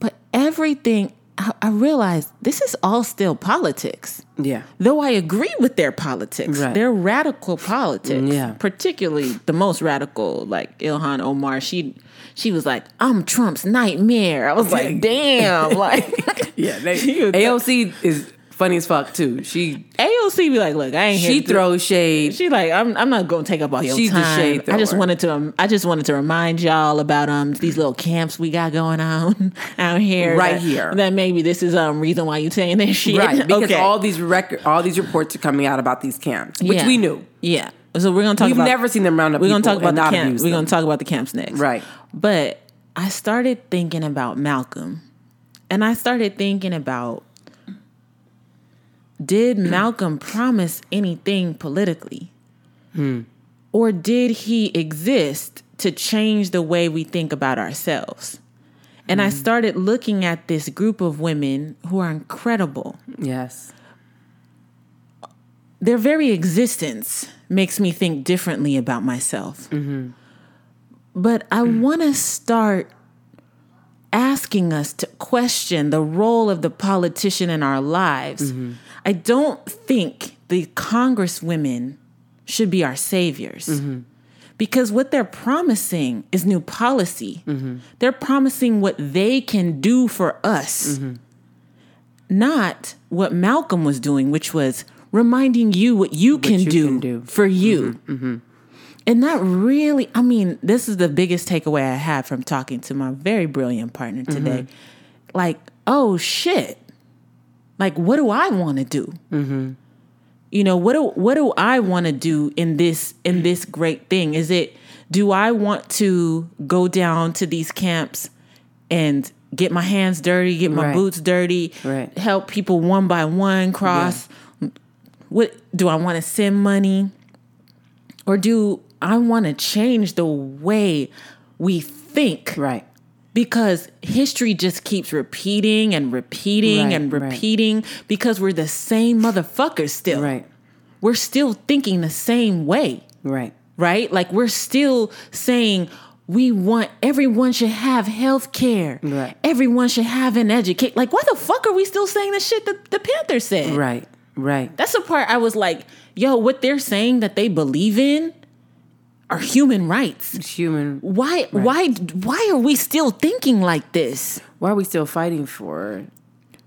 but everything I, I realized this is all still politics yeah. Though I agree with their politics, Right. their radical politics, Yeah. particularly the most radical, like Ilhan Omar. She she was like, "I'm Trump's nightmare." I was like, "Damn!" Like, Yeah, they, AOC is funny as fuck too. She AOC be like, "Look, I ain't here." she to do-" throws shade. She like, I'm, I'm not gonna take up all your She's the time. shade I just wanted to, um, I just wanted to remind y'all about um these little camps we got going on out here, Right that- here. That maybe this is um reason why you're saying this shit, Right, because Okay. all these record, all these reports are coming out about these camps, which Yeah. we knew. Yeah. So we're gonna talk We've about. never seen them round up We're gonna talk about the not camp. abuse We're them. gonna talk about the camps next. Right. But I started thinking about Malcolm, and I started thinking about did Malcolm promise anything politically, hmm. or did he exist to change the way we think about ourselves? And I hmm. started looking at this group of women who are incredible. Yes, their very existence makes me think differently about myself. Mm-hmm. But I hmm. want to start asking us to question the role of the politician in our lives. Mm-hmm. I don't think the congresswomen should be our saviors. Because what they're promising is new policy. They're promising what they can do for us not what Malcolm was doing, which was reminding you what you, can, you do can do. Mm-hmm, for you. And that really, I mean, this is the biggest takeaway I had from talking to my very brilliant partner Mm-hmm. today. Like, oh shit. Like, what do I want to do? Mm-hmm. You know, what do what do I want to do in this in this great thing? Is it do I want to go down to these camps and get my hands dirty, get my Right. boots dirty, Right. help people one by one cross? What do I want to send money? Or do I want to change the way we think? Right. Because history just keeps repeating and repeating Right, and right. repeating because we're the same motherfuckers still. Right. We're still thinking the same way, Right. right? Like we're still saying we want everyone should have health care. Right. Everyone should have an educate. Like, why the fuck are we still saying the shit that the Panthers said? Right. Right. That's the part I was like, yo, what they're saying that they believe in are human rights. It's human. Why why why are we still thinking like this? Why are we still fighting for?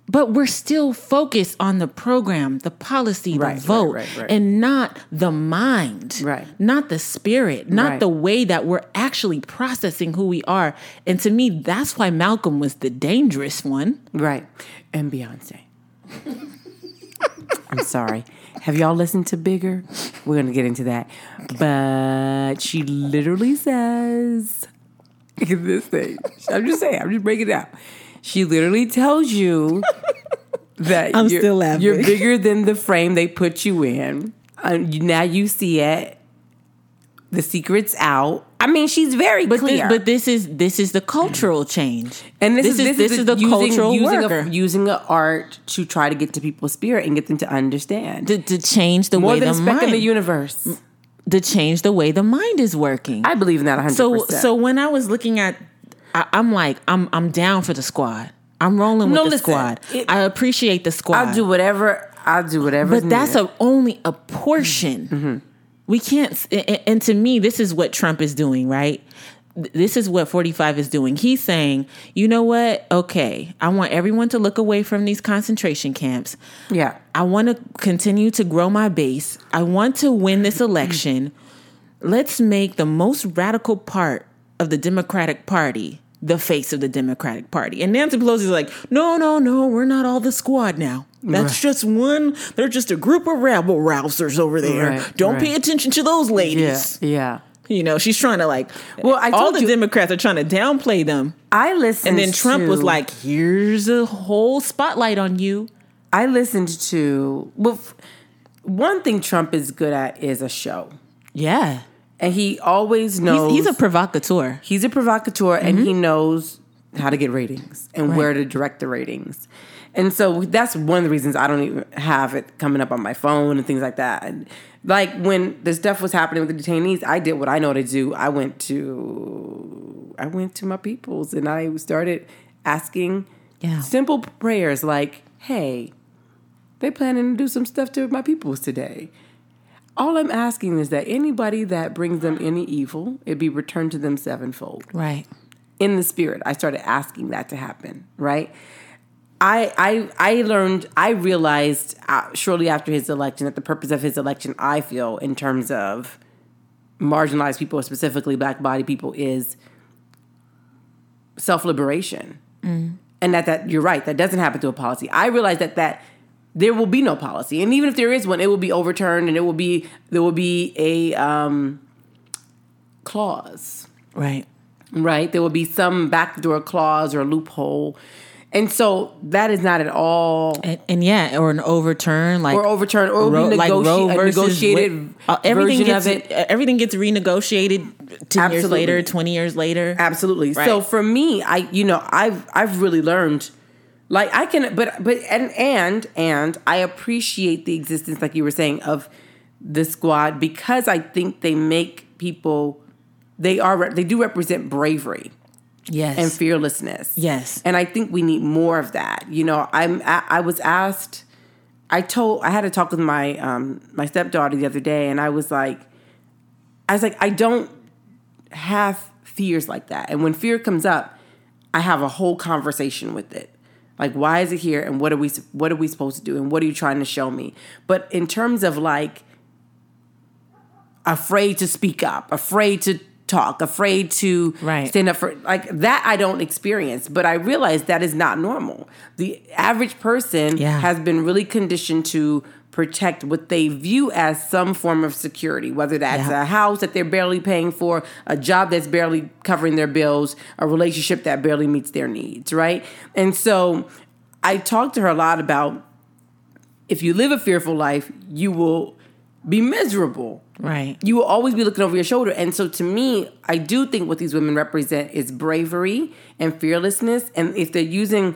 But we're still focused on the program, the policy, Right, the vote, right, right. and not the mind, Right. not the spirit, not the way that we're actually processing who we are. And to me, that's why Malcolm was the dangerous one. Right. And Beyonce. I'm sorry. Have y'all listened to Bigger? We're going to get into that. But she literally says, this thing, I'm just saying, I'm just breaking it out. She literally tells you that I'm you're, still laughing. you're bigger than the frame they put you in. Um, now you see it. The secret's out. I mean, she's very But this, clear. but this is this is the cultural change, And this, is this, is, the using, cultural using worker A, using a art to try to get to people's spirit and get them to understand to, to change the more way than the speck the universe. to change the way the mind is working. I believe in that 100. So percent so when I was looking at, I, I'm like I'm I'm down for the squad. I'm rolling with No, the listen, squad. it- I appreciate the squad. I'll do whatever. I'll do whatever. but that's a, only a portion. Mm-hmm. We can't. s- a- a- And to me, this is what Trump is doing, right? This is what 45 is doing. He's saying, you know what? Okay, I want everyone to look away from these concentration camps. yeah. I want to continue to grow my base. I want to win this election. Let's make the most radical part of the Democratic Party the face of the Democratic Party. And Nancy Pelosi's like, no, no, no, we're not all the squad now. That's just one. They're just a group of rabble rousers over there. Right, Don't right. pay attention to those ladies. Yeah. You know, she's trying to like. Well, I all the you- Democrats are trying to downplay them, I listened. To And then Trump was like, "Here's a whole spotlight on you." I listened to. Well, one thing Trump is good at is a show, Yeah, and he always knows he's a provocateur. he's a provocateur and he mm-hmm. knows how to get ratings and where to direct the ratings. And so that's one of the reasons I don't even have it coming up on my phone and things like that. And like when the stuff was happening with the detainees, I did what I know to do. I went to I went to my peoples and I started asking Yeah. simple prayers like, "Hey, they planning to do some stuff to my peoples today." All I'm asking is that anybody that brings them any evil, it be returned to them sevenfold Right. in the spirit i started asking that to happen right i i i learned i realized uh, shortly after his election that the purpose of his election i feel in terms of marginalized people specifically black body people is self-liberation and that that you're right that doesn't happen through a policy i realized that that there will be no policy and even if there is one it will be overturned and it will be there will be a um clause Right. right? There will be some backdoor clause or loophole. And so that is not at all And, and yeah, or an overturn, like or overturned or Ro- like Roe versus negotiated uh, everything version gets of it. everything gets renegotiated ten years later, twenty years later. Absolutely. So for me, I you know, I've I've really learned like I can but but and and and I appreciate the existence like you were saying of the squad because I think they make people they are they do represent bravery. Yes, and fearlessness. Yes. and I think we need more of that. You know, I'm I, I was asked. I told I had a talk with my um my stepdaughter the other day, and I was like, I was like, I don't have fears like that, and when fear comes up, I have a whole conversation with it. Like, why is it here, and what are we what are we supposed to do, and what are you trying to show me? But in terms of like afraid to speak up, afraid to talk, afraid to Right. stand up for like that I don't experience, but I realize that is not normal. The average person Yeah. has been really conditioned to protect what they view as some form of security, whether that's Yeah. a house that they're barely paying for, a job that's barely covering their bills, a relationship that barely meets their needs, right? And so I talked to her a lot about if you live a fearful life, you will be miserable. Right. You will always be looking over your shoulder. And so to me, I do think what these women represent is bravery and fearlessness. And if they're using,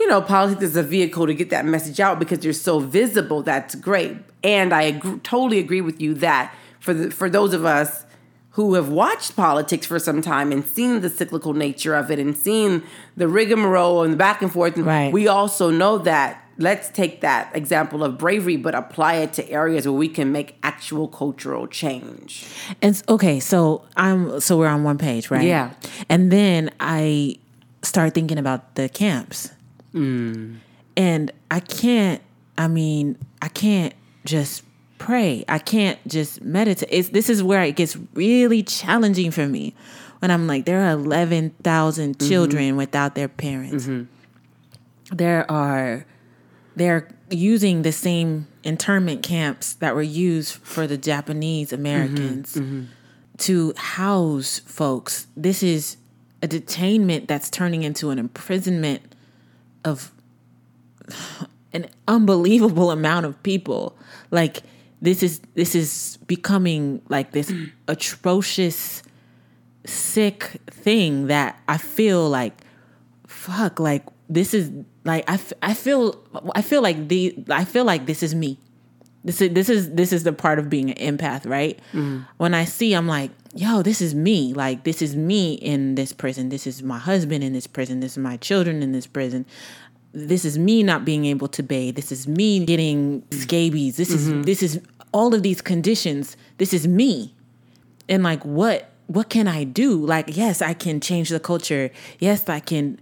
you know, politics as a vehicle to get that message out because you're so visible, that's great. And I agree, totally agree with you that for the, for those of us who have watched politics for some time and seen the cyclical nature of it and seen the rigmarole and the back and forth, Right. we also know that let's take that example of bravery but apply it to areas where we can make actual cultural change. And okay, so I'm so we're on one page, right? Yeah. And then I start thinking about the camps. Mm. And I can't I mean, I can't just pray. I can't just meditate. It's this is where it gets really challenging for me. When I'm like there are 11,000 mm-hmm. children without their parents. Mm-hmm. There are they're using the same internment camps that were used for the Japanese Americans mm-hmm, mm-hmm. to house folks. This is a detainment that's turning into an imprisonment of an unbelievable amount of people. Like this is this is becoming like this atrocious sick thing that I feel like fuck like this is like I, f- I feel I feel like the I feel like this is me. This is this is this is the part of being an empath, right? Mm. When I see I'm like, yo, this is me. Like this is me in this prison. This is my husband in this prison. This is my children in this prison. This is me not being able to bathe. This is me getting scabies. This is mm-hmm. this is all of these conditions. This is me and like what what can i do like yes i can change the culture yes i can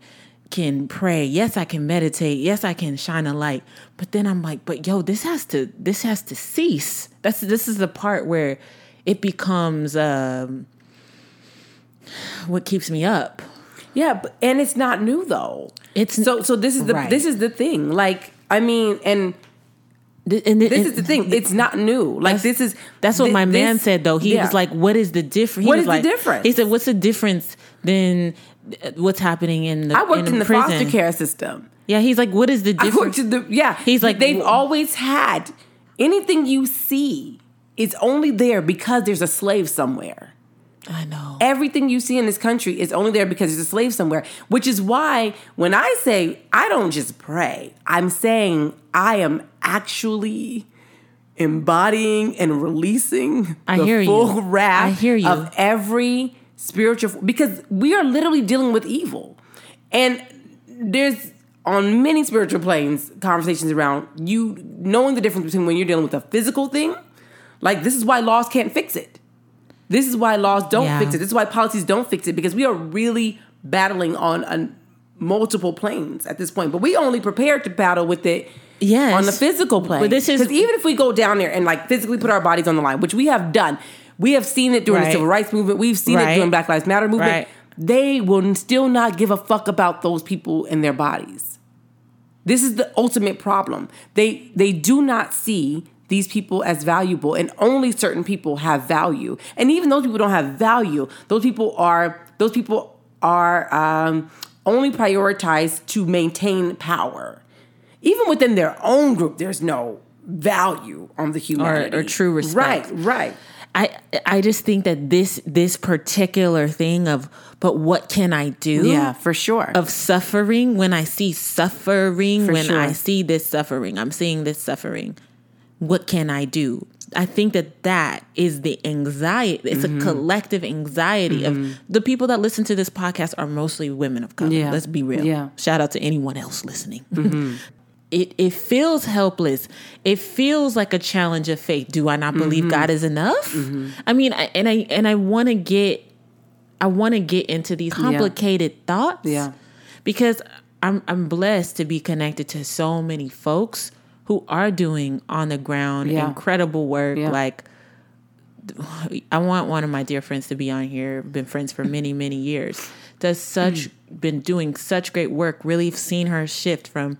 can pray yes i can meditate yes i can shine a light but then i'm like but yo this has to this has to cease that's this is the part where it becomes um what keeps me up Yeah, but, and it's not new though. It's- so so this is the Right. this is the thing. Like I mean, and Th- and this is the thing. It's not new. Like this is That's what thi- my man this- said though. He yeah. was like, "What is the difference?" What was is the difference? He said, "What's the difference than what's happening in the?" I worked in, the prison? foster care system. Yeah, he's like, "What is the difference?" in the yeah. He's like, they've always had anything you see is only there because there's a slave somewhere. I know. Everything you see in this country is only there because there's a slave somewhere, which is why when I say I don't just pray, I'm saying I am actually embodying and releasing I the hear you. full wrath I hear you. of every spiritual because we are literally dealing with evil. And there's on many spiritual planes conversations around you knowing the difference between when you're dealing with a physical thing, like this is why laws can't fix it. This is why laws don't Yeah. fix it. This is why policies don't fix it because we are really battling on a, multiple planes at this point. But we only prepared to battle with it Yes. on the physical plane. But this is- because even if we go down there and like physically put our bodies on the line, which we have done, we have seen it during Right. the civil rights movement. We've seen Right. it during Black Lives Matter movement. Right. They will still not give a fuck about those people and their bodies. This is the ultimate problem. They they do not see these people as valuable, and only certain people have value. And even those people don't have value. Those people are those people are um, only prioritized to maintain power. Even within their own group, there's no value on the humanity or true respect. Right, right. I I just think that this this particular thing of but what can I do? Yeah, for sure. Of suffering when I see suffering For when sure. I see this suffering I'm seeing this suffering. What can I do? I think that that is the anxiety. It's Mm-hmm. a collective anxiety of the people that listen to this podcast are mostly women of color. Yeah. Let's be real. Yeah. Mm-hmm. Shout out to anyone else listening. it it feels helpless. It feels like a challenge of faith. Do I not believe Mm-hmm. God is enough? I mean, I, and I and I want to get I want to get into these complicated thoughts. Yeah. Because I'm I'm blessed to be connected to so many folks who are doing on the ground Yeah. incredible work Yeah. like I want one of my dear friends to be on here. Been friends for many, many years. Does such Mm. been doing such great work. Really seen her shift from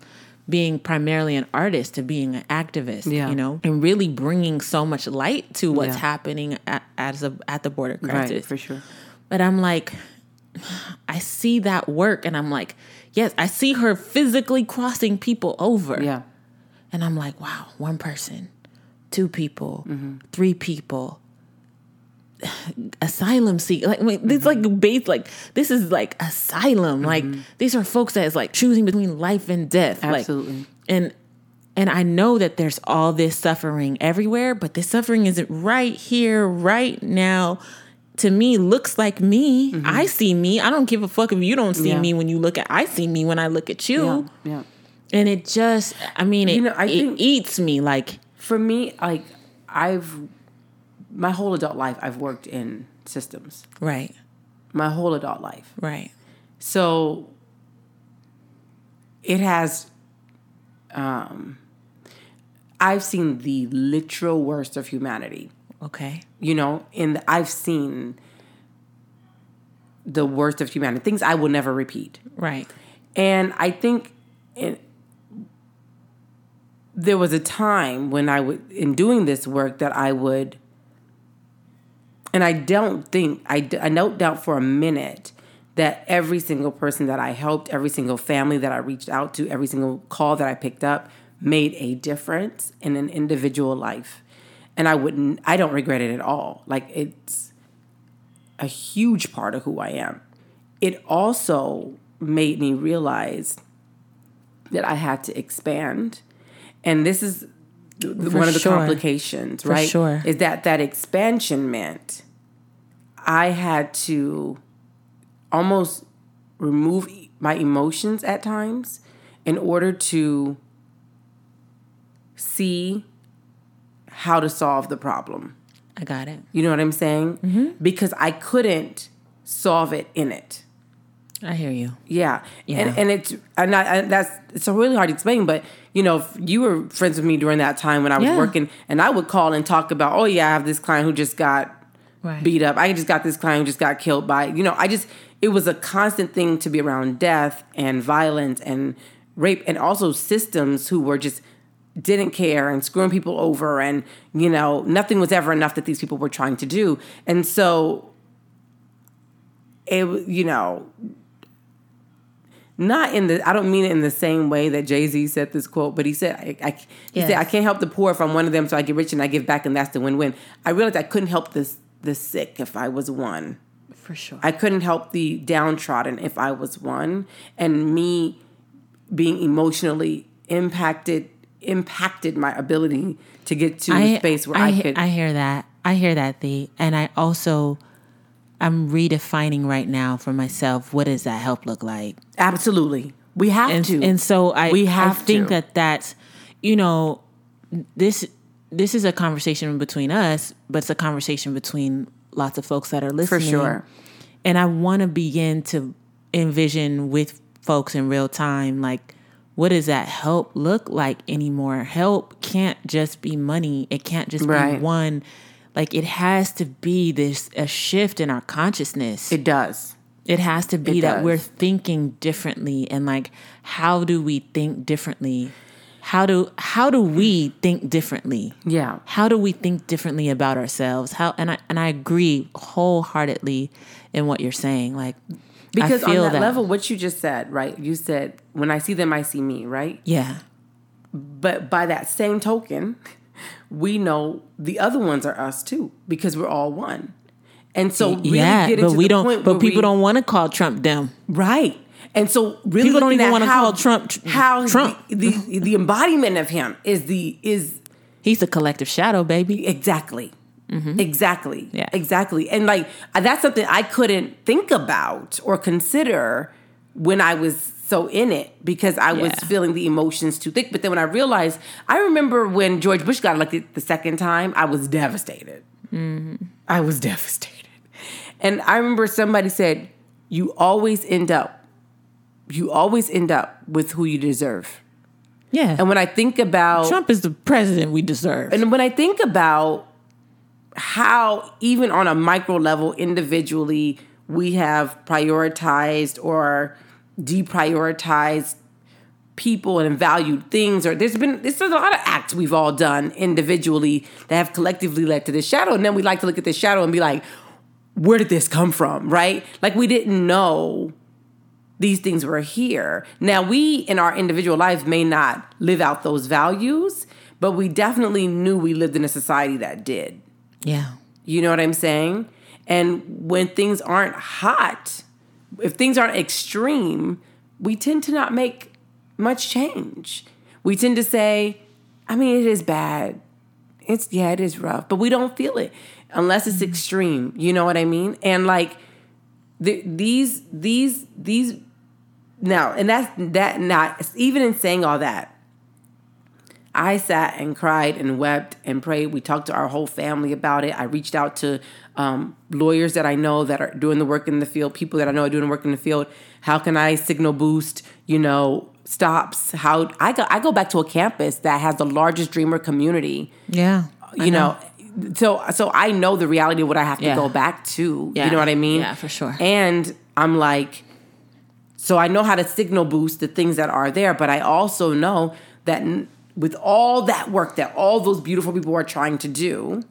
being primarily an artist to being an activist. Yeah. You know, and really bringing so much light to what's Yeah. happening at, as a, at the border crisis. Right, for sure. But I'm like, I see that work, and I'm like, yes, I see her physically crossing people over. Yeah. And I'm like, wow, one person, two people, Mm-hmm. three people, asylum seek like wait, this like base like this is like asylum. Like these are folks that is like choosing between life and death. Like, Absolutely. and and I know that there's all this suffering everywhere, but this suffering isn't right here, right now. To me, looks like me. I see me. I don't give a fuck if you don't see Mm-hmm. Yeah. me when you look at. I see me when I look at you. Yeah. Yeah. And it just, I mean, it, know, I it think- eats me like, For me, like I've my whole adult life I've worked in systems. right, My whole adult life. right, So it has um I've seen the literal worst of humanity. okay, You know, and I've seen the worst of humanity, things I will never repeat. right, And I think it, there was a time when I would, in doing this work, that I would, and I don't think, I don't doubt for a minute that every single person that I helped, every single family that I reached out to, every single call that I picked up made a difference in an individual life. And I wouldn't, I don't regret it at all. Like it's a huge part of who I am. It also made me realize that I had to expand. And this is th- th- For one of the sure. complications, For right? sure. Is that that expansion meant I had to almost remove my emotions at times in order to see how to solve the problem. I got it. You know what I'm saying? Mm-hmm. Because I couldn't solve it in it. I hear you. Yeah. Yeah. And and it's and I, and that's it's really hard to explain, but you know, if you were friends with me during that time when I was Yeah. working and I would call and talk about, oh yeah, I have this client who just got Right. beat up. I just got this client who just got killed by, you know, I just it was a constant thing to be around death and violence and rape and also systems who were just didn't care and screwing people over and you know nothing was ever enough that these people were trying to do and so it you know not in the I don't mean it in the same way that Jay Z said this quote, but he said I, I he said I can't help the poor if I'm one of them, so I get rich and I give back, and that's the win win. I realized I couldn't help this the sick if I was one. For sure. I couldn't help the downtrodden if I was one, and me being emotionally impacted impacted my ability to get to a space where I, he- could. I hear that. I hear that, Thee. And I also, I'm redefining right now for myself what does that help look like? absolutely, we have and, to. and so I We I have think to. that that's you know this this is a conversation between us, but it's a conversation between lots of folks that are listening. For sure. And I want to begin to envision with folks in real time like what does that help look like anymore? Help can't just be money. It can't just be one like it has to be this a shift in our consciousness. it does. It has to be It that does. we're thinking differently and like how do we think differently? How do how do we think differently? Yeah. How do we think differently about ourselves? How and I and I agree wholeheartedly in what you're saying. Like Because I feel on that, level, what you just said, right? You said, when I see them, I see me, right? Yeah. But by that same token, we know the other ones are us too, because we're all one. And so, really yeah, but we the don't point but people we- don't want to call Trump them. right. And so, really, People don't even wanna call Trump how Trump. The, the the embodiment of him is the is He's a collective shadow, baby. Exactly. Exactly. Mm-hmm. Yeah. Exactly. And like uh, that's something I couldn't think about or consider when I was so in it because I was feeling the emotions too thick. But then when I realized, I remember when George Bush got elected the second time, I was devastated. Mm-hmm. I was devastated. And I remember somebody said, You always end up, you always end up with who you deserve. Yeah. And when I think about Trump is the president we deserve. and when I think about how even on a micro level individually we have prioritized or deprioritized people and valued things or there's been there's a lot of acts we've all done individually that have collectively led to this shadow and then we like to look at this shadow and be like where did this come from right like we didn't know these things were here now we in our individual lives may not live out those values but we definitely knew we lived in a society that did Yeah. you know what I'm saying? And when things aren't hot, if things aren't extreme, we tend to not make much change. We tend to say, I mean, it is bad. It's, yeah, it is rough, but we don't feel it unless it's mm-hmm. extreme. You know what I mean? And like, the, these, these, these, now, and that's that, not, even in saying all that, I sat and cried and wept and prayed. We talked to our whole family about it. I reached out to um, lawyers that I know that are doing the work in the field, people that I know are doing the work in the field. How can I signal boost, you know, stops? How I go, I go back to a campus that has the largest dreamer community, Yeah. you know. So so I know the reality of what I have to Yeah. go back to. Yeah. You know what I mean? Yeah, for sure. And I'm like, so I know how to signal boost the things that are there, but I also know that with all that work that all those beautiful people are trying to do,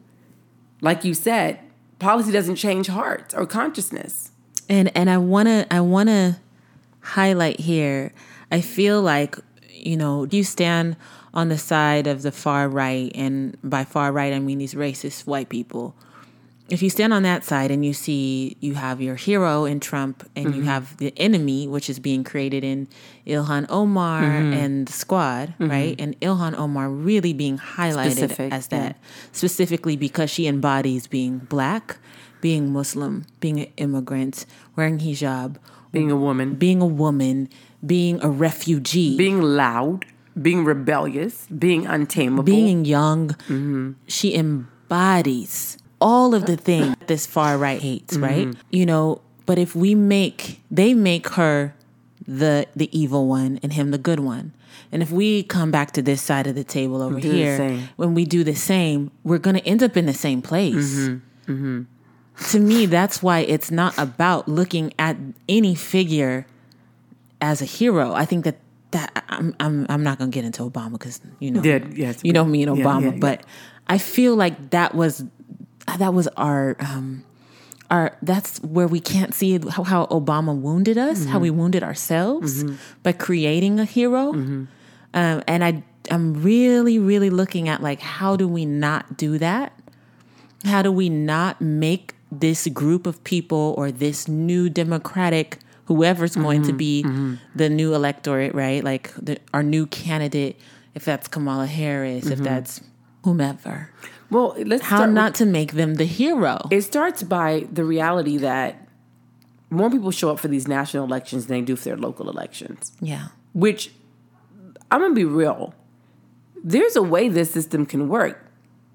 like you said, policy doesn't change hearts or consciousness. and and I want to I want to highlight here. I feel like you know do you stand on the side of the far right, and by far right I mean these racist white people. If you stand on that side and you see you have your hero in Trump and you mm-hmm. have the enemy, which is being created in Ilhan Omar mm-hmm. and the squad, mm-hmm. right? And Ilhan Omar really being highlighted Specific, as that. specifically because she embodies being black, being Muslim, being an immigrant, wearing hijab, Being a woman, being a woman, being a refugee, being loud, being rebellious, being untamable. being young. She embodies all of the things this far right hates, right? You know, but if we make they make her the the evil one and him the good one. And if we come back to this side of the table over Do here, when we do the same, we're going to end up in the same place. To me, that's why it's not about looking at any figure as a hero. I think that that I'm I'm I'm not going to get into Obama because you know Yeah, yes. you know me and Yeah, Obama, yeah, yeah. but I feel like that was Ah, that was our um our that's where we can't see how, how Obama wounded us, how we mm-hmm. wounded ourselves mm-hmm. by creating a hero. Mm-hmm. Um, and I I'm really really looking at like how do we not do that? How do we not make this group of people or this new democratic whoever's going to be the new electorate, right? Like the, our new candidate, if that's Kamala Harris, if that's whomever. Well, let's How start with- not to make them the hero. It starts by the reality that more people show up for these national elections than they do for their local elections. yeah. Which I'm gonna be real. There's a way this system can work,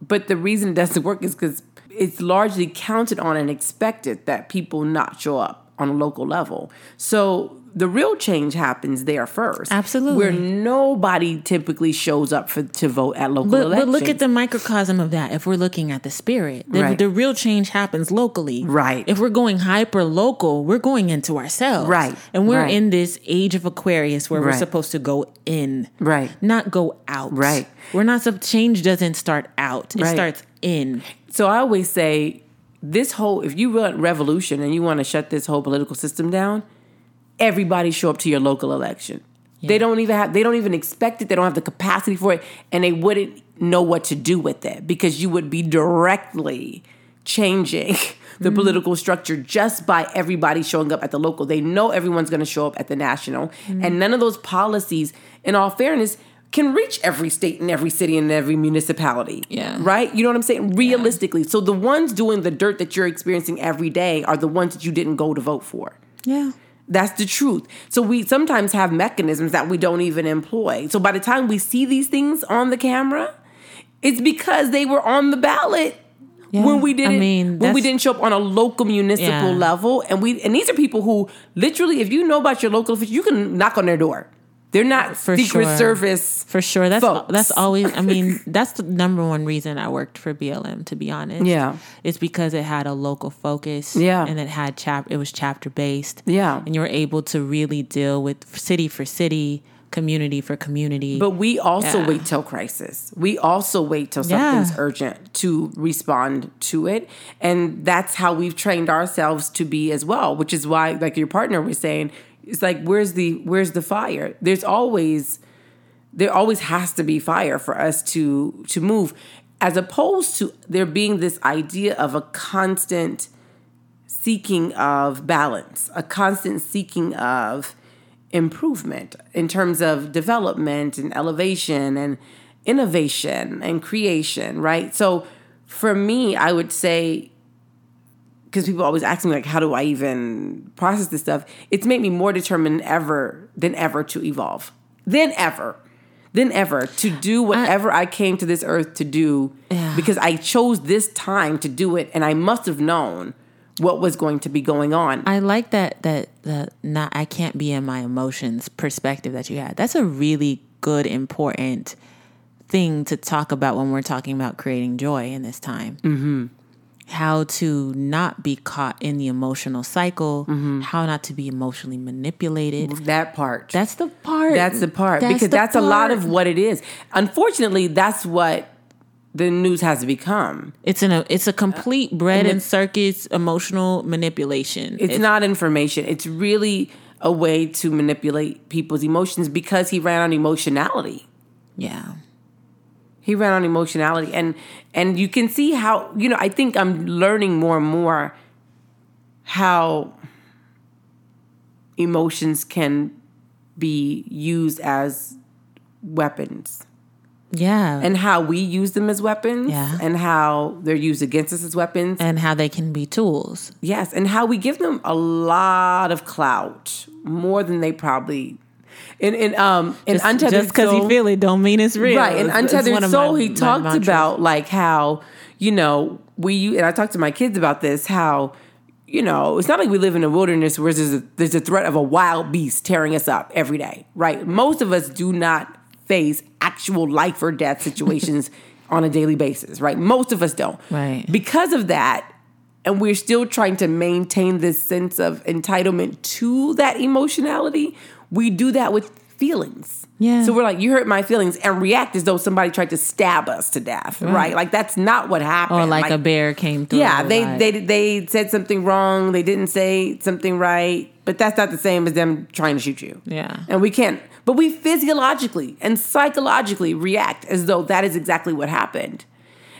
but the reason it doesn't work is because it's largely counted on and expected that people not show up on a local level. So the real change happens there first. Absolutely. Where nobody typically shows up for to vote at local But, elections. but look at the microcosm of that. If we're looking at the spirit, the, Right. the real change happens locally. Right. If we're going hyper local, we're going into ourselves. Right. And we're Right. in this age of Aquarius where we're supposed to go in. Right. Not go out. Right. We're not, change doesn't start out, it Right. starts in. So I always say this whole if you want revolution and you want to shut this whole political system down, everybody show up to your local election. They don't even have they don't even expect it. They don't have the capacity for it and they wouldn't know what to do with it because you would be directly changing the mm-hmm. political structure just by everybody showing up at the local. They know everyone's going to show up at the national mm-hmm. and none of those policies in all fairness can reach every state and every city and every municipality. Yeah. Right? You know what I'm saying? Realistically. So the ones doing the dirt that you're experiencing every day are the ones that you didn't go to vote for. Yeah. That's the truth. So we sometimes have mechanisms that we don't even employ. So by the time we see these things on the camera, it's because they were on the ballot Yeah. when we didn't mean, when we didn't show up on a local municipal Yeah. level. And we and these are people who literally, if you know about your local official, you can knock on their door. They're not For Secret sure. Service. For sure. That's folks. that's always I mean, that's the number one reason I worked for BLM to be honest. Yeah. It's because it had a local focus. Yeah. And it had chap it was chapter based. Yeah. And you were able to really deal with city for city, community for community. But we also Yeah. wait till crisis. We also wait till Yeah. something's urgent to respond to it. And that's how we've trained ourselves to be as well, which is why, like your partner was saying, it's like, where's the where's the fire? There's always there always has to be fire for us to to move. As opposed to there being this idea of a constant seeking of balance, a constant seeking of improvement in terms of development and elevation and innovation and creation, right? So for me, I would say, because people always ask me, like, how do I even process this stuff? It's made me more determined ever than ever to evolve, than ever. Than ever to do whatever I, came to this earth to do Yeah. because I chose this time to do it and I must have known what was going to be going on. I like that that the not I can't be in my emotions perspective that you had. That's a really good important thing to talk about when we're talking about creating joy in this time. Mm-hmm. How to not be caught in the emotional cycle. Mm-hmm. How not to be emotionally manipulated. that part. That's the part. That's the part because the that's a lot of what it is. Unfortunately, that's what the news has become. It's an it's a complete bread and and circus emotional manipulation. It's not information. It's really a way to manipulate people's emotions because he ran on emotionality. yeah. He ran on emotionality and and you can see how, you know, I think I'm learning more and more how emotions can be used as weapons. Yeah. and how we use them as weapons Yeah. and how they're used against us as weapons. and how they can be tools. yes, and how we give them a lot of clout, more than they probably in in um in Just untethered because you feel it don't mean it's real. right in it's untethered soul my- he talked mantras. about like how you know we and I talked to my kids about this how you know it's not like we live in a wilderness where there's a, there's a threat of a wild beast tearing us up every day right most of us do not face actual life or death situations on a daily basis right most of us don't Right. because of that and we're still trying to maintain this sense of entitlement to that emotionality we do that with feelings Yeah. so we're like you hurt my feelings and react as though somebody tried to stab us to death right, like that's not what happened Or like, a bear came through. yeah they like- they they said something wrong they didn't say something right but that's not the same as them trying to shoot you Yeah. and we can't but we physiologically and psychologically react as though that is exactly what happened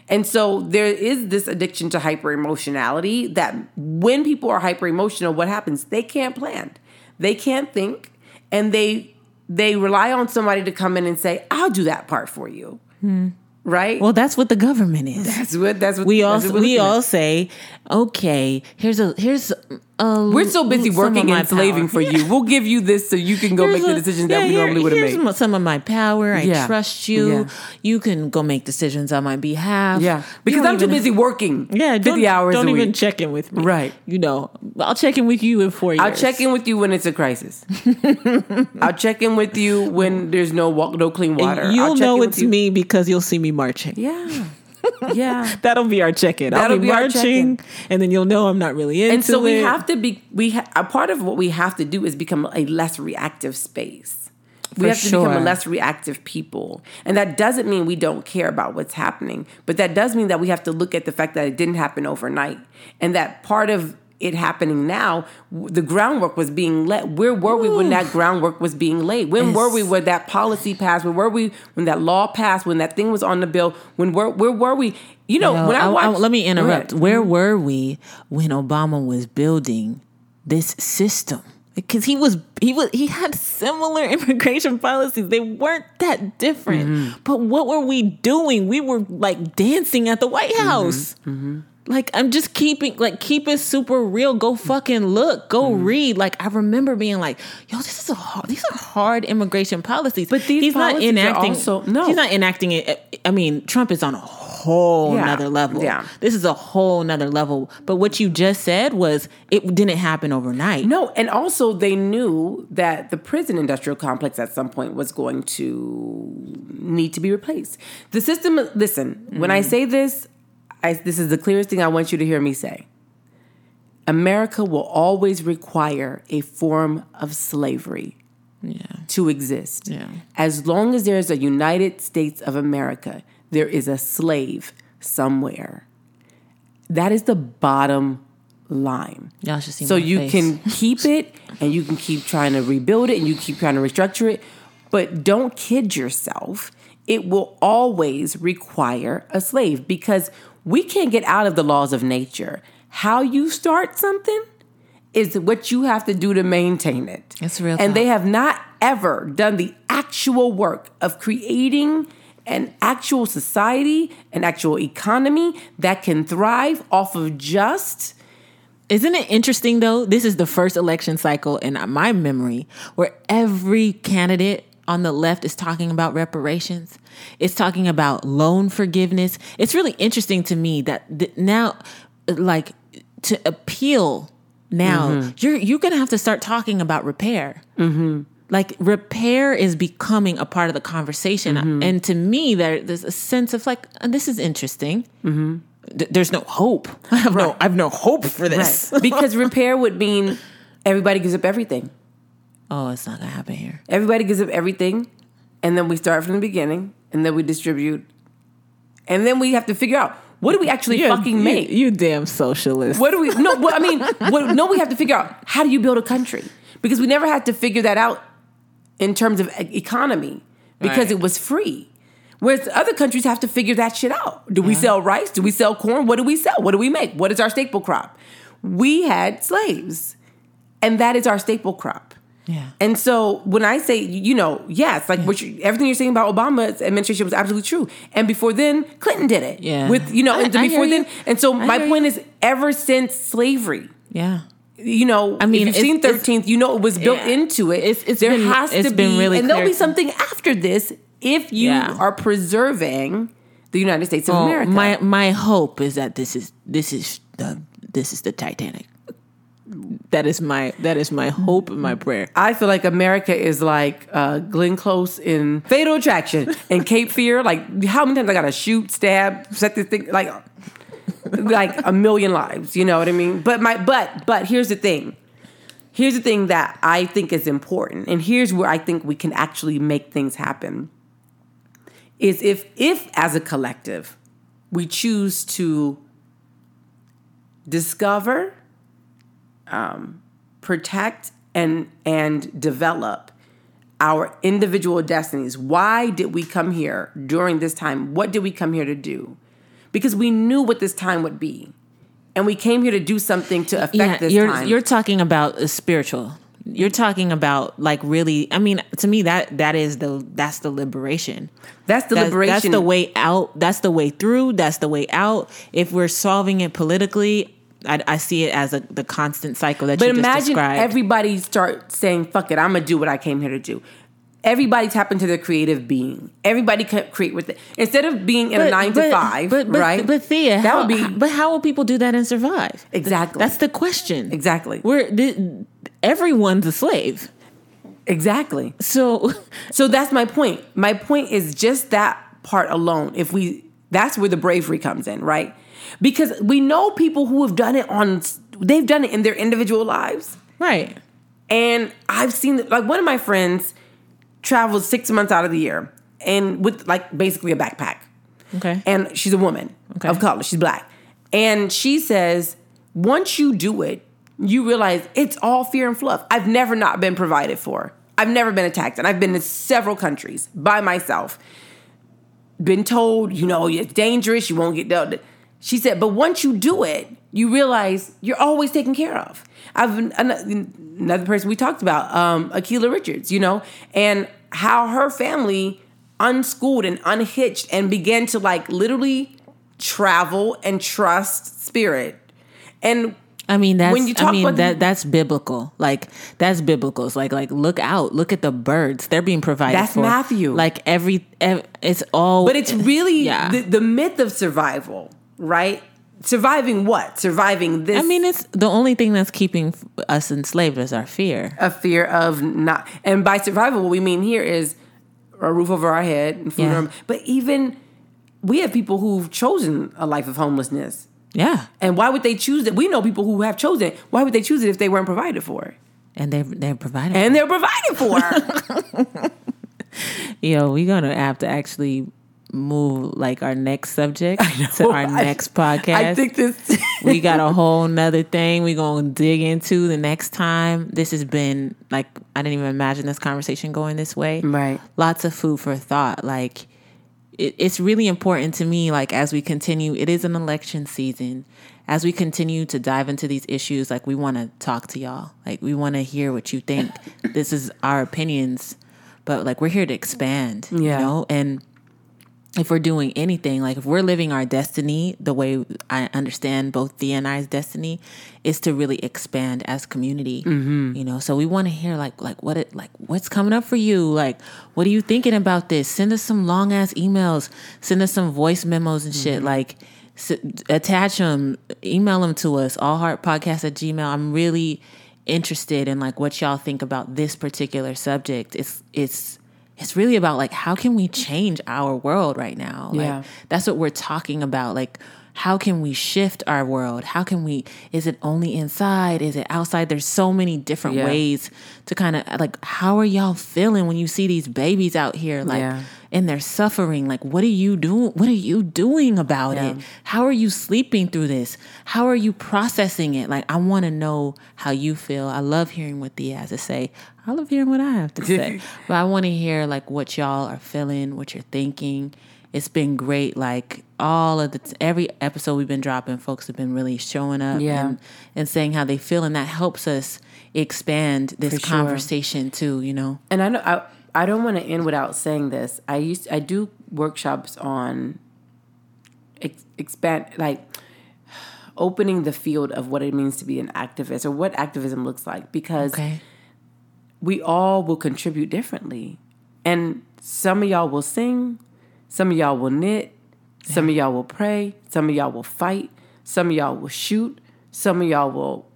and so there is this addiction to hyper emotionality that when people are hyper emotional, what happens? They can't plan. They can't think and they they rely on somebody to come in and say, I'll do that part for you. Hmm. Right? Well, that's what the government is. that's what that's what we all we all say, okay, here's a here's a We're so busy working and slaving for you. We'll give you this so you can go Here's make the decisions yeah, that we here- normally would have made. Some of my power. I Yeah. trust you. Yeah. You can go make decisions on my behalf. Yeah. Because I'm too busy working. Yeah, 50 don't, hours Don't a even week. check in with me. Right. You know, I'll check in with you in four years. I'll check in with you when it's a crisis. I'll check in with you when there's no walk, no clean water. I'll You'll know it's you- me because you'll see me marching. Yeah. Yeah. That'll be our check-in. I'll That'll be, be marching, and then you'll know I'm not really into it. and so we it. have to be we ha- a part of what we have to do is become a less reactive space we For have to become a less reactive people and that doesn't mean we don't care about what's happening but that does mean that we have to look at the fact that it didn't happen overnight and that part of it happening now the groundwork was being laid where were we when that groundwork was being laid when were we when that policy passed where were we when that law passed when that thing was on the bill when were where were we you know Yo, when i, I- I- let me interrupt. Where were we when Obama was building this system? Because he was he was he had similar immigration policies. They weren't that different. Mm-hmm. But what were we doing? We were like dancing at the White Mm-hmm. House. Like I'm just keeping like keep it super real. Go fucking look. Go Mm-hmm. read. Like I remember being like, yo, this is a hard, these are hard immigration policies. But these he's not policies are enacting. also- no. he's not enacting it. I mean, Trump is on a whole Yeah. nother level. Yeah. This is a whole nother level. But what you just said was it didn't happen overnight. No, and also they knew that the prison industrial complex at some point was going to need to be replaced. The system, listen, when I say this, I, this is the clearest thing I want you to hear me say. America will always require a form of slavery Yeah. to exist. Yeah. As long as there's a United States of America, there is a slave somewhere. That is the bottom line. Y'all should see So you face. can keep it and you can keep trying to rebuild it and you keep trying to restructure it, but don't kid yourself. It will always require a slave because we can't get out of the laws of nature. How you start something is what you have to do to maintain it. It's real And they have not ever done the actual work of creating an actual society, an actual economy that can thrive off of just Isn't it interesting though? This is the first election cycle in my memory where every candidate on the left is talking about reparations. It's talking about loan forgiveness. It's really interesting to me that th- now, like, to appeal now, mm-hmm. you're you're gonna have to start talking about repair. Mm-hmm. Like repair is becoming a part of the conversation, mm-hmm. and to me, there there's a sense of like "Uh, this is interesting. Th- There's no hope. I have no I have no hope for this. Right. because repair would mean everybody gives up everything. Oh, it's not gonna happen here. Everybody gives up everything, and then we start from the beginning, and then we distribute, and then we have to figure out what do we actually fucking make. You, damn socialist. What do we? No, what, I mean, what, no. We have to figure out how do you build a country because we never had to figure that out in terms of e- economy because Right. it was free. Whereas other countries have to figure that shit out. Do we sell rice? Do we sell corn? What do we sell? What do we make? What is our staple crop? We had slaves, and that is our staple crop. Yeah. And so when I say, you know, yes, like what you, everything you're saying about Obama's administration was absolutely true. And before then, Clinton did it. Yeah. With you know, I- and I before hear you. then, and so I my point you. is, ever since slavery, Yeah. you know, I mean, if you've seen Thirteenth, you know it was built Yeah. into it. It's- it's there been- has to be, really and there'll clear be something after this if you Yeah. are preserving the United States of Well, America. my my hope is that this is this is the this is the Titanic. That is my that is my hope and my prayer. I feel like America is like uh, Glenn Close in Fatal Attraction and Cape Fear. Like, how many times I got to shoot, stab, set this thing like, like a million lives. You know what I mean? But my but but here's the thing. Here's the thing that I think is important, and here's where I think we can actually make things happen. Is if if as a collective we choose to discover Um, protect and and develop our individual destinies. Why did we come here during this time? What did we come here to do? Because we knew what this time would be. And we came here to do something to affect this you're time. you're talking about a spiritual. You're talking about like really. I mean, to me that that is the that's the liberation. that's the That's, liberation. that's the way out. That's the way through. That's the way out. If we're solving it politically, I, I see it as a, the constant cycle that But you just imagine described. everybody start saying, fuck it, I'm gonna do what I came here to do. Everybody tap into their creative being. Everybody can create with it. Instead of being in a nine to five, but, but, right? But Thea, that how, would be But how will people do that and survive? Exactly. That's the question. Exactly. We're the, everyone's a slave. exactly. So So that's my point. My point is just that part alone. If we, that's where the bravery comes in, right? Because we know people who have done it on, they've done it in their individual lives. right. And I've seen, like, one of my friends travels six months out of the year and with like basically a backpack. Okay. And she's a woman Okay. of color, she's black. And she says, once you do it, you realize it's all fear and fluff. I've never not been provided for. I've never been attacked. And I've been to several countries by myself. Been told, you know, it's dangerous, you won't get dealt. She said, but once you do it, you realize you're always taken care of. I've another person we talked about, um, Akila Richards, you know, and how her family unschooled and unhitched and began to like literally travel and trust spirit. And I mean that's When you I talk mean about- that that's biblical. Like that's biblical. It's like like look out, look at the birds. They're being provided That's for. Matthew. Like every, ev it's all But it's really Yeah. the, the myth of survival, right? Surviving what? Surviving this I mean it's the only thing that's keeping us enslaved is our fear. a fear of not and by survival what we mean here is a roof over our head and food Yeah. on- but even we have people who've chosen a life of homelessness Yeah. and why would they choose it we know people who have chosen it why would they choose it if they weren't provided for And they're they're provided. and they're provided for Yo, we're gonna have to actually move like our next subject to our I- next podcast. i think this we got a whole nother thing we're gonna dig into the next time. This has been like I didn't even imagine this conversation going this way. Right. Lots of food for thought. Like it, it's really important to me, like as we continue, it is an election season. As we continue to dive into these issues, like we want to talk to y'all. Like we want to hear what you think. this is our opinions, but like we're here to expand. You Yeah. know, and if we're doing anything, like if we're living our destiny the way I understand both Thea and I's destiny, is to really expand as community. Mm-hmm. You know, so we want to hear like like what it like what's coming up for you. Like, what are you thinking about this? Send us some long ass emails. Send us some voice memos and Mm-hmm. shit. Like, s- attach them, email them to us. All heart podcast at Gmail. I'm really interested in like what y'all think about this particular subject. It's it's it's really about like how can we change our world right now like Yeah. that's what we're talking about like how can we shift our world? How can we is it only inside? Is it outside? There's so many different Yeah. ways to kind of like how are y'all feeling when you see these babies out here like Yeah. and they're suffering? Like what are you doing what are you doing about Yeah. it how are you sleeping through this? How are you processing it? Like i want to know how you feel. I love hearing what thea has to say. I love hearing what i have to say. But i want to hear like what y'all are feeling what you're thinking. It's been great like all of the every episode we've been dropping folks have been really showing up Yeah. and, and saying how they feel and that helps us expand this For sure. conversation too you know and I know I, I don't want to end without saying this. I used I do workshops on ex, expand like opening the field of what it means to be an activist or what activism looks like because okay we all will contribute differently. And some of y'all will sing, some of y'all will knit, some of y'all will pray, some of y'all will fight, some of y'all will shoot, some of y'all will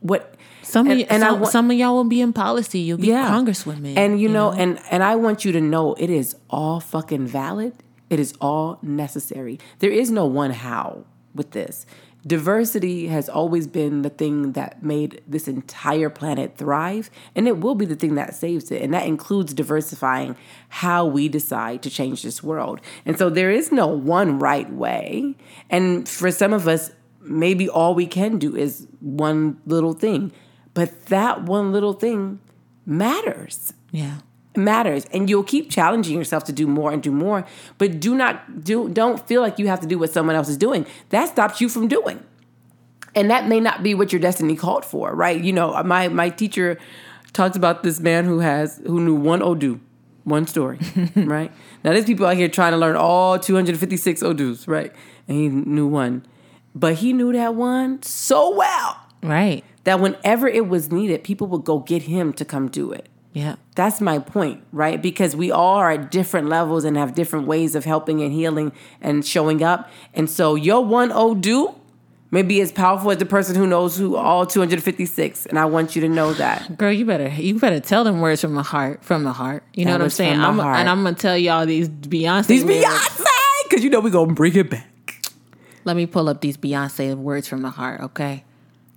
what Some And- of and some, wa- some of y'all will be in policy. You'll be Yeah. congresswomen. And you, know, and and I want you to know it is all fucking valid. It is all necessary. There is no one how with this. Diversity has always been the thing that made this entire planet thrive, and it will be the thing that saves it. And that includes diversifying how we decide to change this world. And so there is no one right way. And for some of us, maybe all we can do is one little thing. But that one little thing matters yeah. Matters. And you'll keep challenging yourself to do more and do more but do not do don't feel like you have to do what someone else is doing. That stops you from doing. And that may not be what your destiny called for right? You know my my teacher talks about this man who has who knew one odu one story right? Now there's people out here trying to learn all 256 odus right? And he knew one. But he knew that one so well Right. that whenever it was needed people would go get him to come do it Yeah. that's my point, right? Because we all are at different levels and have different ways of helping and healing and showing up. And so your one odu may be as powerful as the person who knows who all 256. And I want you to know that. Girl, you better you better tell them words from the heart, from the heart. You know what I'm saying? I'm, and I'm gonna tell y'all these Beyonce. These lyrics. Beyonce! Because you know we're going to bring it back. Let me pull up these Beyonce words from the heart, okay?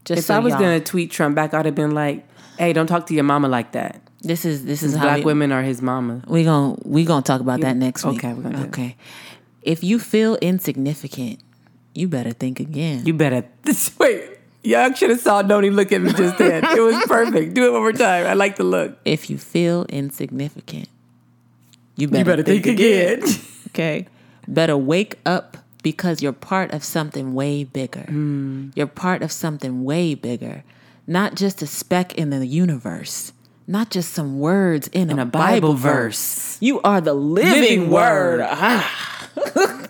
Just If so I was y'all- going to tweet Trump back, I'd have been like, hey, don't talk to your mama like that. This is this is how Black we, women are his mama. we gonna we gonna talk about that next week. okay, we're gonna okay. If you feel insignificant, you better think again. You better. Wait. Y'all should have saw Noni look at me just then. It was perfect. Do it one more time. I like the look. if you feel insignificant, you better, You better think, again. Okay. Better wake up because you're part of something way bigger. Hmm. You're part of something way bigger. Not just a speck in the universe. Not just some words in, a, a Bible, Bible verse. You are the living, Living word. word. Ah.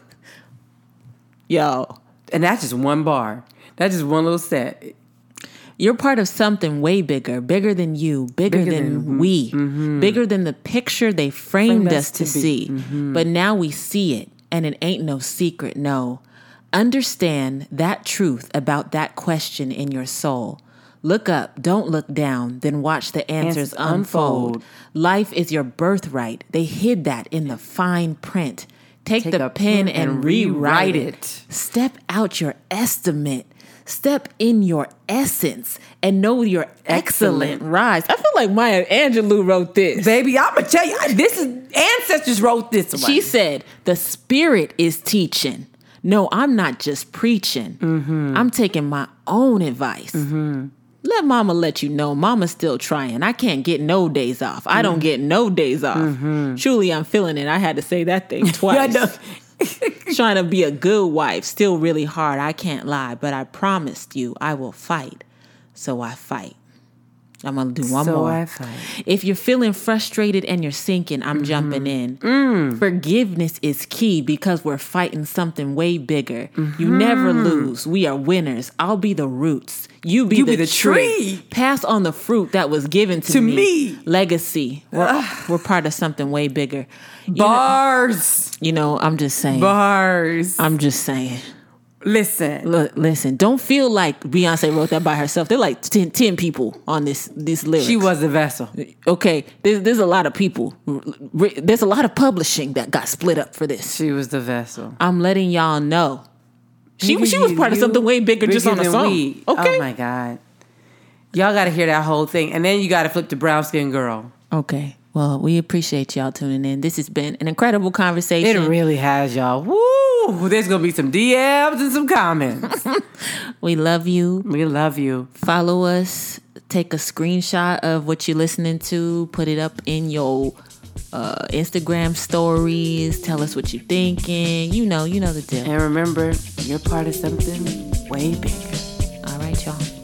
Yo. and that's just one bar. That's just one little set. You're part of something way bigger, bigger than you, bigger, Bigger than, than- we, bigger than the picture they framed, Framed us us to, to see. But now we see it, and it ain't no secret, no. Understand that truth about that question in your soul. Look up, don't look down, then watch the answers unfold. unfold. Life is your birthright. They hid that in the fine print. Take, Take the pen pen and and rewrite it. it. Step out your estimate. Step in your essence and know your excellent, Excellent. rise. I feel like Maya Angelou wrote this. Baby, I'm gonna tell you, this is ancestors wrote this one. She said, The spirit is teaching. No, I'm not just preaching. Mm-hmm. I'm taking my own advice. Let mama let you know mama's still trying. I can't get no days off. I Mm-hmm. don't get no days off. Truly, I'm feeling it. I had to say that thing twice. Trying to be a good wife, still really hard. I can't lie, but I promised you I will fight. So I fight. I'm gonna do one So more. I fight. Mm-hmm. If you're feeling frustrated and you're sinking, I'm jumping in. Mm. Forgiveness is key because we're fighting something way bigger. You never Mm-hmm. lose. We are winners. I'll be the roots. You be, You the, be the tree. tree. Pass on the fruit that was given to, To me. me. Legacy. We're, we're part of something way bigger. You know, Bars. you know, I'm just saying. Bars. I'm just saying. Listen. Look, listen, don't feel like Beyonce wrote that by herself. They're like 10, 10 people on this this lyric. She was the vessel. okay. There's there's a lot of people. There's a lot of publishing that got split up for this. She was the vessel. I'm letting y'all know. She she was part of something way bigger, just on a song. we. Okay. Oh my God. Y'all gotta hear that whole thing. And then you gotta flip to brown skin girl. Okay. Well, we appreciate y'all tuning in. This has been an incredible conversation. It really has, y'all. Woo! There's gonna be some DMs and some comments. we love you. we love you. Follow us. Take a screenshot of what you're listening to. Put it up in your uh, Instagram stories. Tell us what you're thinking. You know, you know the deal. And remember, you're part of something way bigger. All right, y'all.